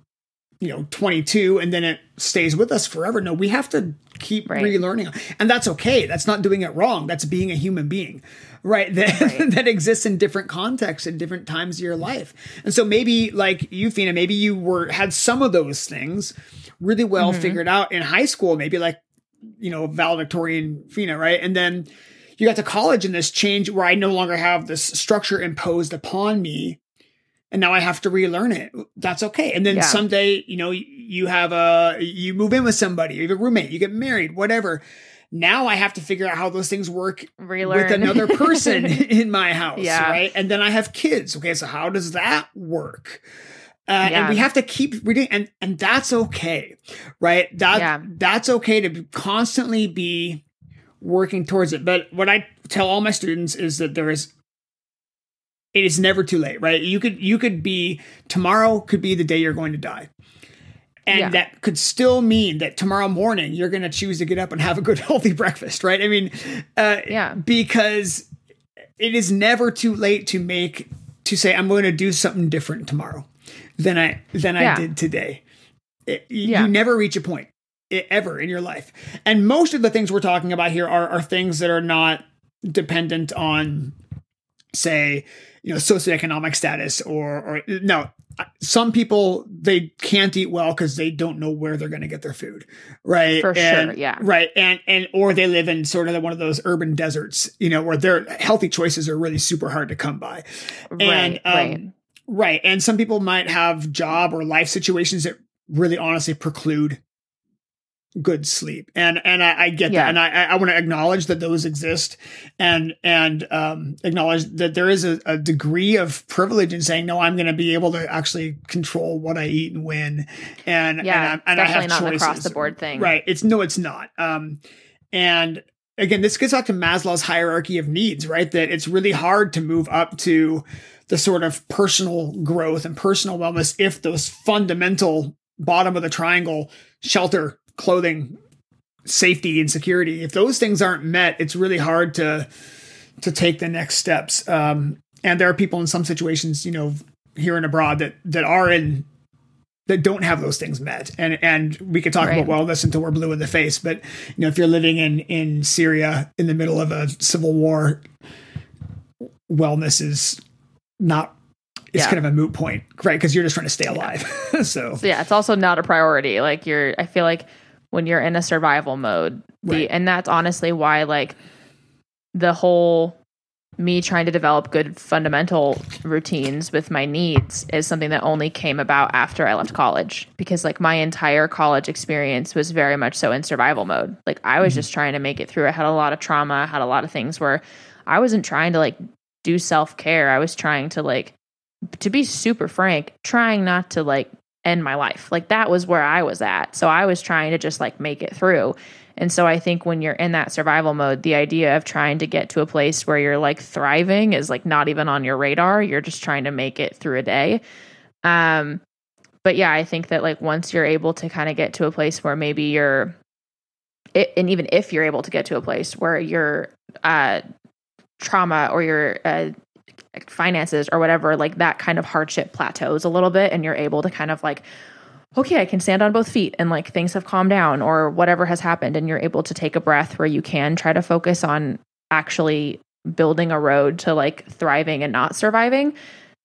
[SPEAKER 2] you know 22 and then it stays with us forever no we have to keep
[SPEAKER 3] Right.
[SPEAKER 2] relearning and that's okay that's not doing it wrong that's being a human being right that,
[SPEAKER 3] Right.
[SPEAKER 2] that exists in different contexts in different times of your life and so maybe like you Fina maybe you were had some of those things really well mm-hmm. figured out in high school maybe like you know valedictorian Fina right and then you got to college and this change where I no longer have this structure imposed upon me and now I have to relearn it. That's okay. And then
[SPEAKER 3] Yeah.
[SPEAKER 2] someday, you know, you have a you move in with somebody, you have a roommate, you get married, whatever. Now I have to figure out how those things work
[SPEAKER 1] Relearn.
[SPEAKER 2] with another person in my house,
[SPEAKER 1] Yeah.
[SPEAKER 2] right? And then I have kids. Okay, so how does that work? Uh,
[SPEAKER 1] Yeah.
[SPEAKER 2] And we have to keep reading, and and that's okay, right? That
[SPEAKER 1] Yeah.
[SPEAKER 2] that's okay to be- constantly be working towards it. But what I tell all my students is that there is it is never too late, right? You could you could be tomorrow could be the day you're going to die. And
[SPEAKER 3] Yeah.
[SPEAKER 2] that could still mean that tomorrow morning you're going to choose to get up and have a good healthy breakfast, right? I mean, uh,
[SPEAKER 1] Yeah.
[SPEAKER 2] because it is never too late to make to say I'm going to do something different tomorrow than I than I did today. It- you never reach a point ever in your life, and most of the things we're talking about here are are things that are not dependent on, say, you know, socioeconomic status or or no. Some people they can't eat well because they don't know where they're going to get their food, right?
[SPEAKER 3] For sure, yeah.
[SPEAKER 2] right. And and or they live in sort of one of those urban deserts, you know, where their healthy choices are really super hard to come by. And,
[SPEAKER 3] right,
[SPEAKER 2] um,
[SPEAKER 3] right.
[SPEAKER 2] Right. And some people might have job or life situations that really honestly preclude good sleep. And and I, I get
[SPEAKER 3] Yeah.
[SPEAKER 2] that. And I I want to acknowledge that those exist and and um acknowledge that there is a, a degree of privilege in saying, no, I'm gonna be able to actually control what I eat and when. And
[SPEAKER 3] Yeah,
[SPEAKER 2] and, I- and I
[SPEAKER 3] definitely
[SPEAKER 2] have
[SPEAKER 3] not an across the board thing.
[SPEAKER 2] Right. It's no, it's not. Um, and again, this gets back to Maslow's hierarchy of needs, right? That it's really hard to move up to the sort of personal growth and personal wellness if those fundamental bottom of the triangle shelter, clothing, safety, and security, if those things aren't met, it's really hard to to take the next steps. Um, and there are people in some situations, you know, here and abroad that that are in that don't have those things met. And and we could talk
[SPEAKER 3] Right.
[SPEAKER 2] about wellness until we're blue in the face, but you know, if you're living in in Syria in the middle of a civil war, wellness is not it's
[SPEAKER 3] Yeah.
[SPEAKER 2] kind of a moot point, right? Because you're just trying to stay alive. so
[SPEAKER 1] So yeah, it's also not a priority. Like you're, I feel like when you're in a survival mode, the, and that's honestly why like the whole me trying to develop good fundamental routines with my needs is something that only came about after I left college because like my entire college experience was very much so in survival mode. Like I was mm-hmm. just trying to make it through. I had a lot of trauma, I had a lot of things where I wasn't trying to like do self-care. I was trying to like to be super frank, trying not to like end my life. Like that was where I was at. So I was trying to just like make it through. And so I think when you're in that survival mode, the idea of trying to get to a place where you're like thriving is like not even on your radar. You're just trying to make it through a day. Um but yeah, I think that like once you're able to kind of get to a place where maybe you're it, and even if you're able to get to a place where your uh trauma or your uh finances or whatever, like that kind of hardship plateaus a little bit and you're able to kind of like, okay, I can stand on both feet and like things have calmed down or whatever has happened. And you're able to take a breath where you can try to focus on actually building a road to like thriving and not surviving.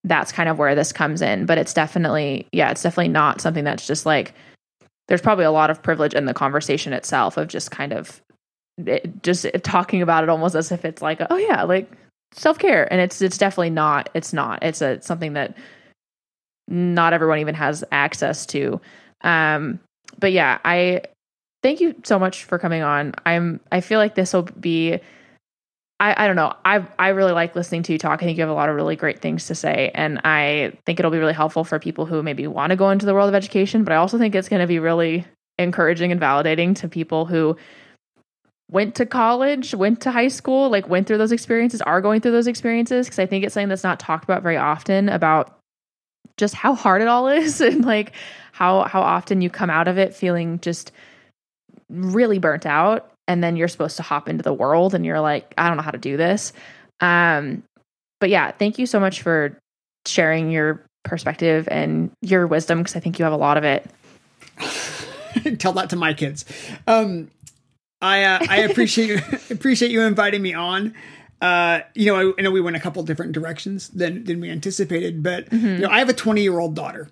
[SPEAKER 1] That's kind of where this comes in. But it's definitely, yeah, it's definitely not something that's just like, there's probably a lot of privilege in the conversation itself of just kind of it, just talking about it almost as if it's like, oh yeah, like self care, and it's it's definitely not. It's not. It's a something that not everyone even has access to. Um, but yeah, I thank you so much for coming on. I'm I feel like this will be. I, I don't know. I I really like listening to you talk. I think you have a lot of really great things to say, and I think it'll be really helpful for people who maybe want to go into the world of education. But I also think it's going to be really encouraging and validating to people who went to college, went to high school, like went through those experiences, are going through those experiences. Because I think it's something that's not talked about very often about just how hard it all is and like how how often you come out of it feeling just really burnt out and then you're supposed to hop into the world and you're like I don't know how to do this. Um but yeah, thank you so much for sharing your perspective and your wisdom because I think you have a lot of it.
[SPEAKER 2] Tell that to my kids. Um I uh, I appreciate you appreciate you inviting me on. Uh, you know, I, I, know we went a couple different directions than than we anticipated, but mm-hmm. you know, I have a 20 year old daughter,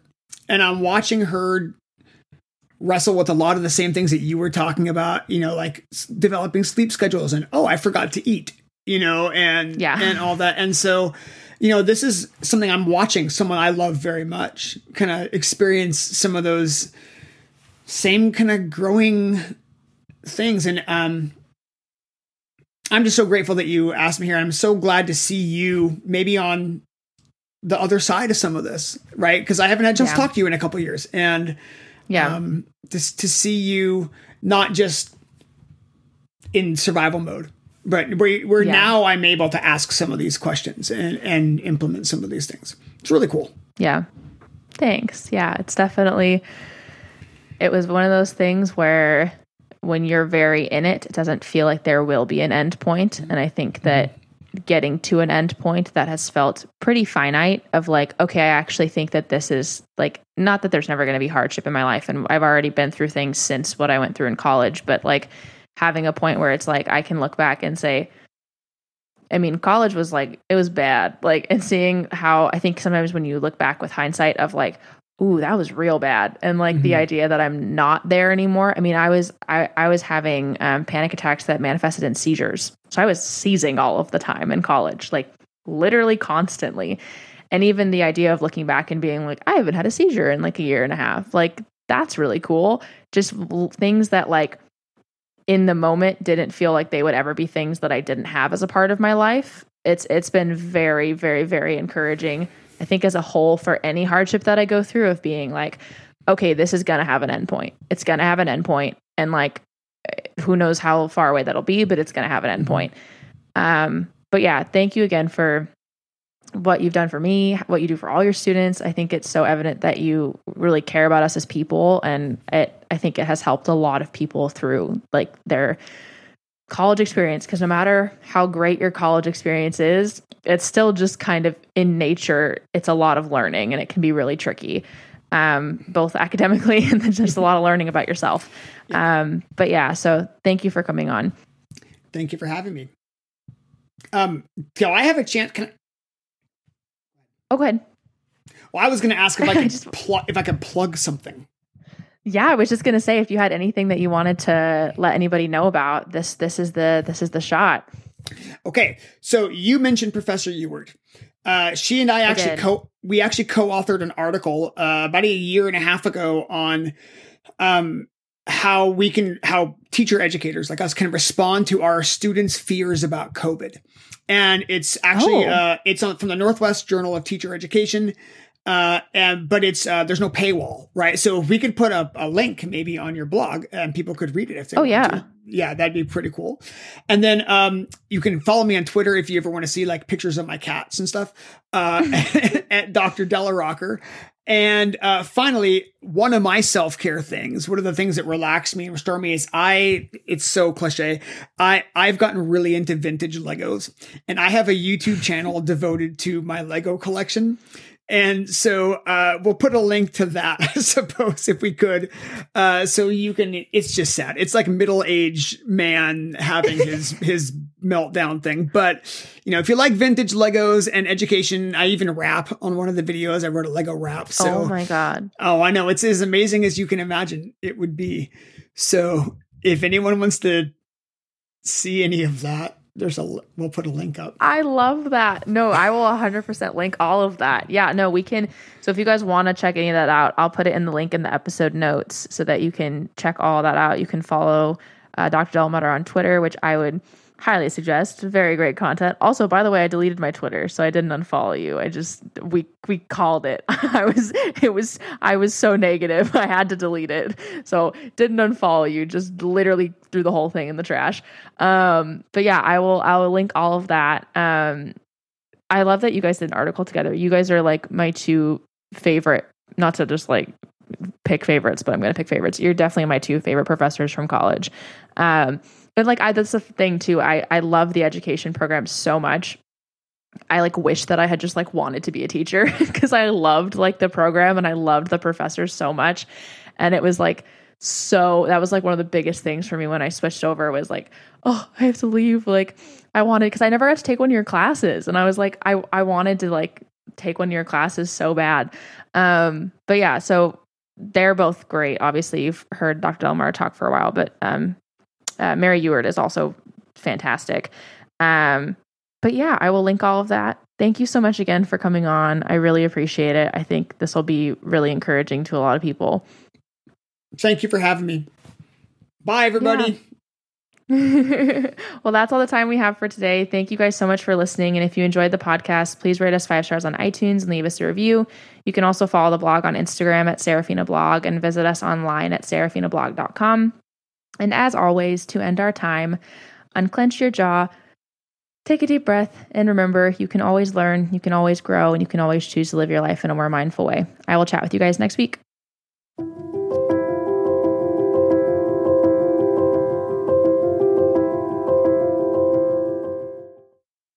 [SPEAKER 2] and I'm watching her wrestle with a lot of the same things that you were talking about. You know, like s- developing sleep schedules, and oh, I forgot to eat. You know, and
[SPEAKER 1] yeah,
[SPEAKER 2] and all that, and so. You know, this is something I'm watching someone I love very much kind of experience some of those same kind of growing things. And um, I'm just so grateful that you asked me here. I'm so glad to see you maybe on the other side of some of this, right? Because I haven't had a chance yeah. to talk to you in a couple years, and
[SPEAKER 1] yeah,
[SPEAKER 2] um, just to see you not just in survival mode, but where, where yeah. now I'm able to ask some of these questions and, and implement some of these things. It's really cool.
[SPEAKER 1] Yeah, thanks. Yeah, it's definitely. It was one of those things where when you're very in it, it doesn't feel like there will be an end point. Mm-hmm. And I think that getting to an end point that has felt pretty finite of like, okay, I actually think that this is like, not that there's never going to be hardship in my life. And I've already been through things since what I went through in college, but like having a point where it's like, I can look back and say, I mean, college was like, it was bad. Like, and seeing how I think sometimes when you look back with hindsight of like, ooh, that was real bad. And like mm-hmm. the idea that I'm not there anymore. I mean, I was I, I was having um, panic attacks that manifested in seizures. So I was seizing all of the time in college, like literally constantly. And even the idea of looking back and being like, I haven't had a seizure in like a year and a half. Like that's really cool. Just things that like in the moment didn't feel like they would ever be things that I didn't have as a part of my life. It's it's been very very very encouraging I think as a whole for any hardship that I go through of being like, okay, this is going to have an endpoint. It's going to have an endpoint, and like, who knows how far away that'll be, but it's going to have an mm-hmm. endpoint. Um, but yeah, thank you again for what you've done for me, what you do for all your students. I think it's so evident that you really care about us as people, and it. I think it has helped a lot of people through like their college experience because no matter how great your college experience is, it's still just kind of in nature, it's a lot of learning and it can be really tricky, um, both academically and then just a lot of learning about yourself. Um, but yeah, so thank you for coming on.
[SPEAKER 2] Thank you for having me. Um, so I have a chance. Can I-
[SPEAKER 1] oh, go ahead.
[SPEAKER 2] Well, I was going to ask if I could just... pl- if I could plug something.
[SPEAKER 1] Yeah, I was just gonna say if you had anything that you wanted to let anybody know about this, this is the this is the shot.
[SPEAKER 2] Okay, so you mentioned Professor Ewert. Uh, she and I actually I co we actually co-authored an article uh, about a year and a half ago on um, how we can how teacher educators like us can respond to our students' fears about COVID, and it's actually oh. uh, it's on, from the Northwest Journal of Teacher Education. Uh, and but it's uh, there's no paywall, right? So if we could put a, a link maybe on your blog and people could read it if they
[SPEAKER 1] oh yeah to,
[SPEAKER 2] yeah that'd be pretty cool. And then um, you can follow me on Twitter if you ever want to see like pictures of my cats and stuff uh, at Dr. Delamarter. And uh, finally, one of my self care things, one of the things that relax me and restore me is I. It's so cliche. I I've gotten really into vintage Legos, and I have a YouTube channel devoted to my Lego collection. And so uh, we'll put a link to that, I suppose, if we could. Uh, so you can. It's just sad. It's like middle aged man having his his meltdown thing. But you know, if you like vintage Legos and education, I even rap on one of the videos. I wrote a Lego rap. So,
[SPEAKER 1] oh my god!
[SPEAKER 2] Oh, I know. It's as amazing as you can imagine it would be. So if anyone wants to see any of that, there's a we'll put a link up.
[SPEAKER 1] I love that. No, I will 100% link all of that. Yeah, no, we can so if you guys want to check any of that out, I'll put it in the link in the episode notes so that you can check all that out. You can follow uh, Dr. Delamarter on Twitter, which I would highly suggest. Very great content. Also, by the way, I deleted my Twitter, so I didn't unfollow you. I just we we called it. I was it was I was so negative. I had to delete it. So didn't unfollow you. Just literally threw the whole thing in the trash. Um, but yeah, I will I will link all of that. Um, I love that you guys did an article together. You guys are like my two favorite, not to just like pick favorites, but I'm going to pick favorites. You're definitely my two favorite professors from college. Um, but like I, that's the thing too. I, I love the education program so much. I like wish that I had just like wanted to be a teacher because I loved like the program and I loved the professors so much. And it was like, so that was like one of the biggest things for me when I switched over was like, oh, I have to leave. Like I wanted because I never got to take one of your classes, and I was like, I I wanted to like take one of your classes so bad. Um, but yeah, so they're both great. Obviously, you've heard Dr. Delamarter talk for a while, but um, uh, Mary Ewert is also fantastic. Um, but yeah, I will link all of that. Thank you so much again for coming on. I really appreciate it. I think this will be really encouraging to a lot of people.
[SPEAKER 2] Thank you for having me. Bye, everybody.
[SPEAKER 1] Yeah. well, that's all the time we have for today. Thank you guys so much for listening. And if you enjoyed the podcast, please rate us five stars on iTunes and leave us a review. You can also follow the blog on Instagram at Seraphina Blog and visit us online at seraphinablog.com. And as always, to end our time, unclench your jaw, take a deep breath, and remember you can always learn, you can always grow, and you can always choose to live your life in a more mindful way. I will chat with you guys next week.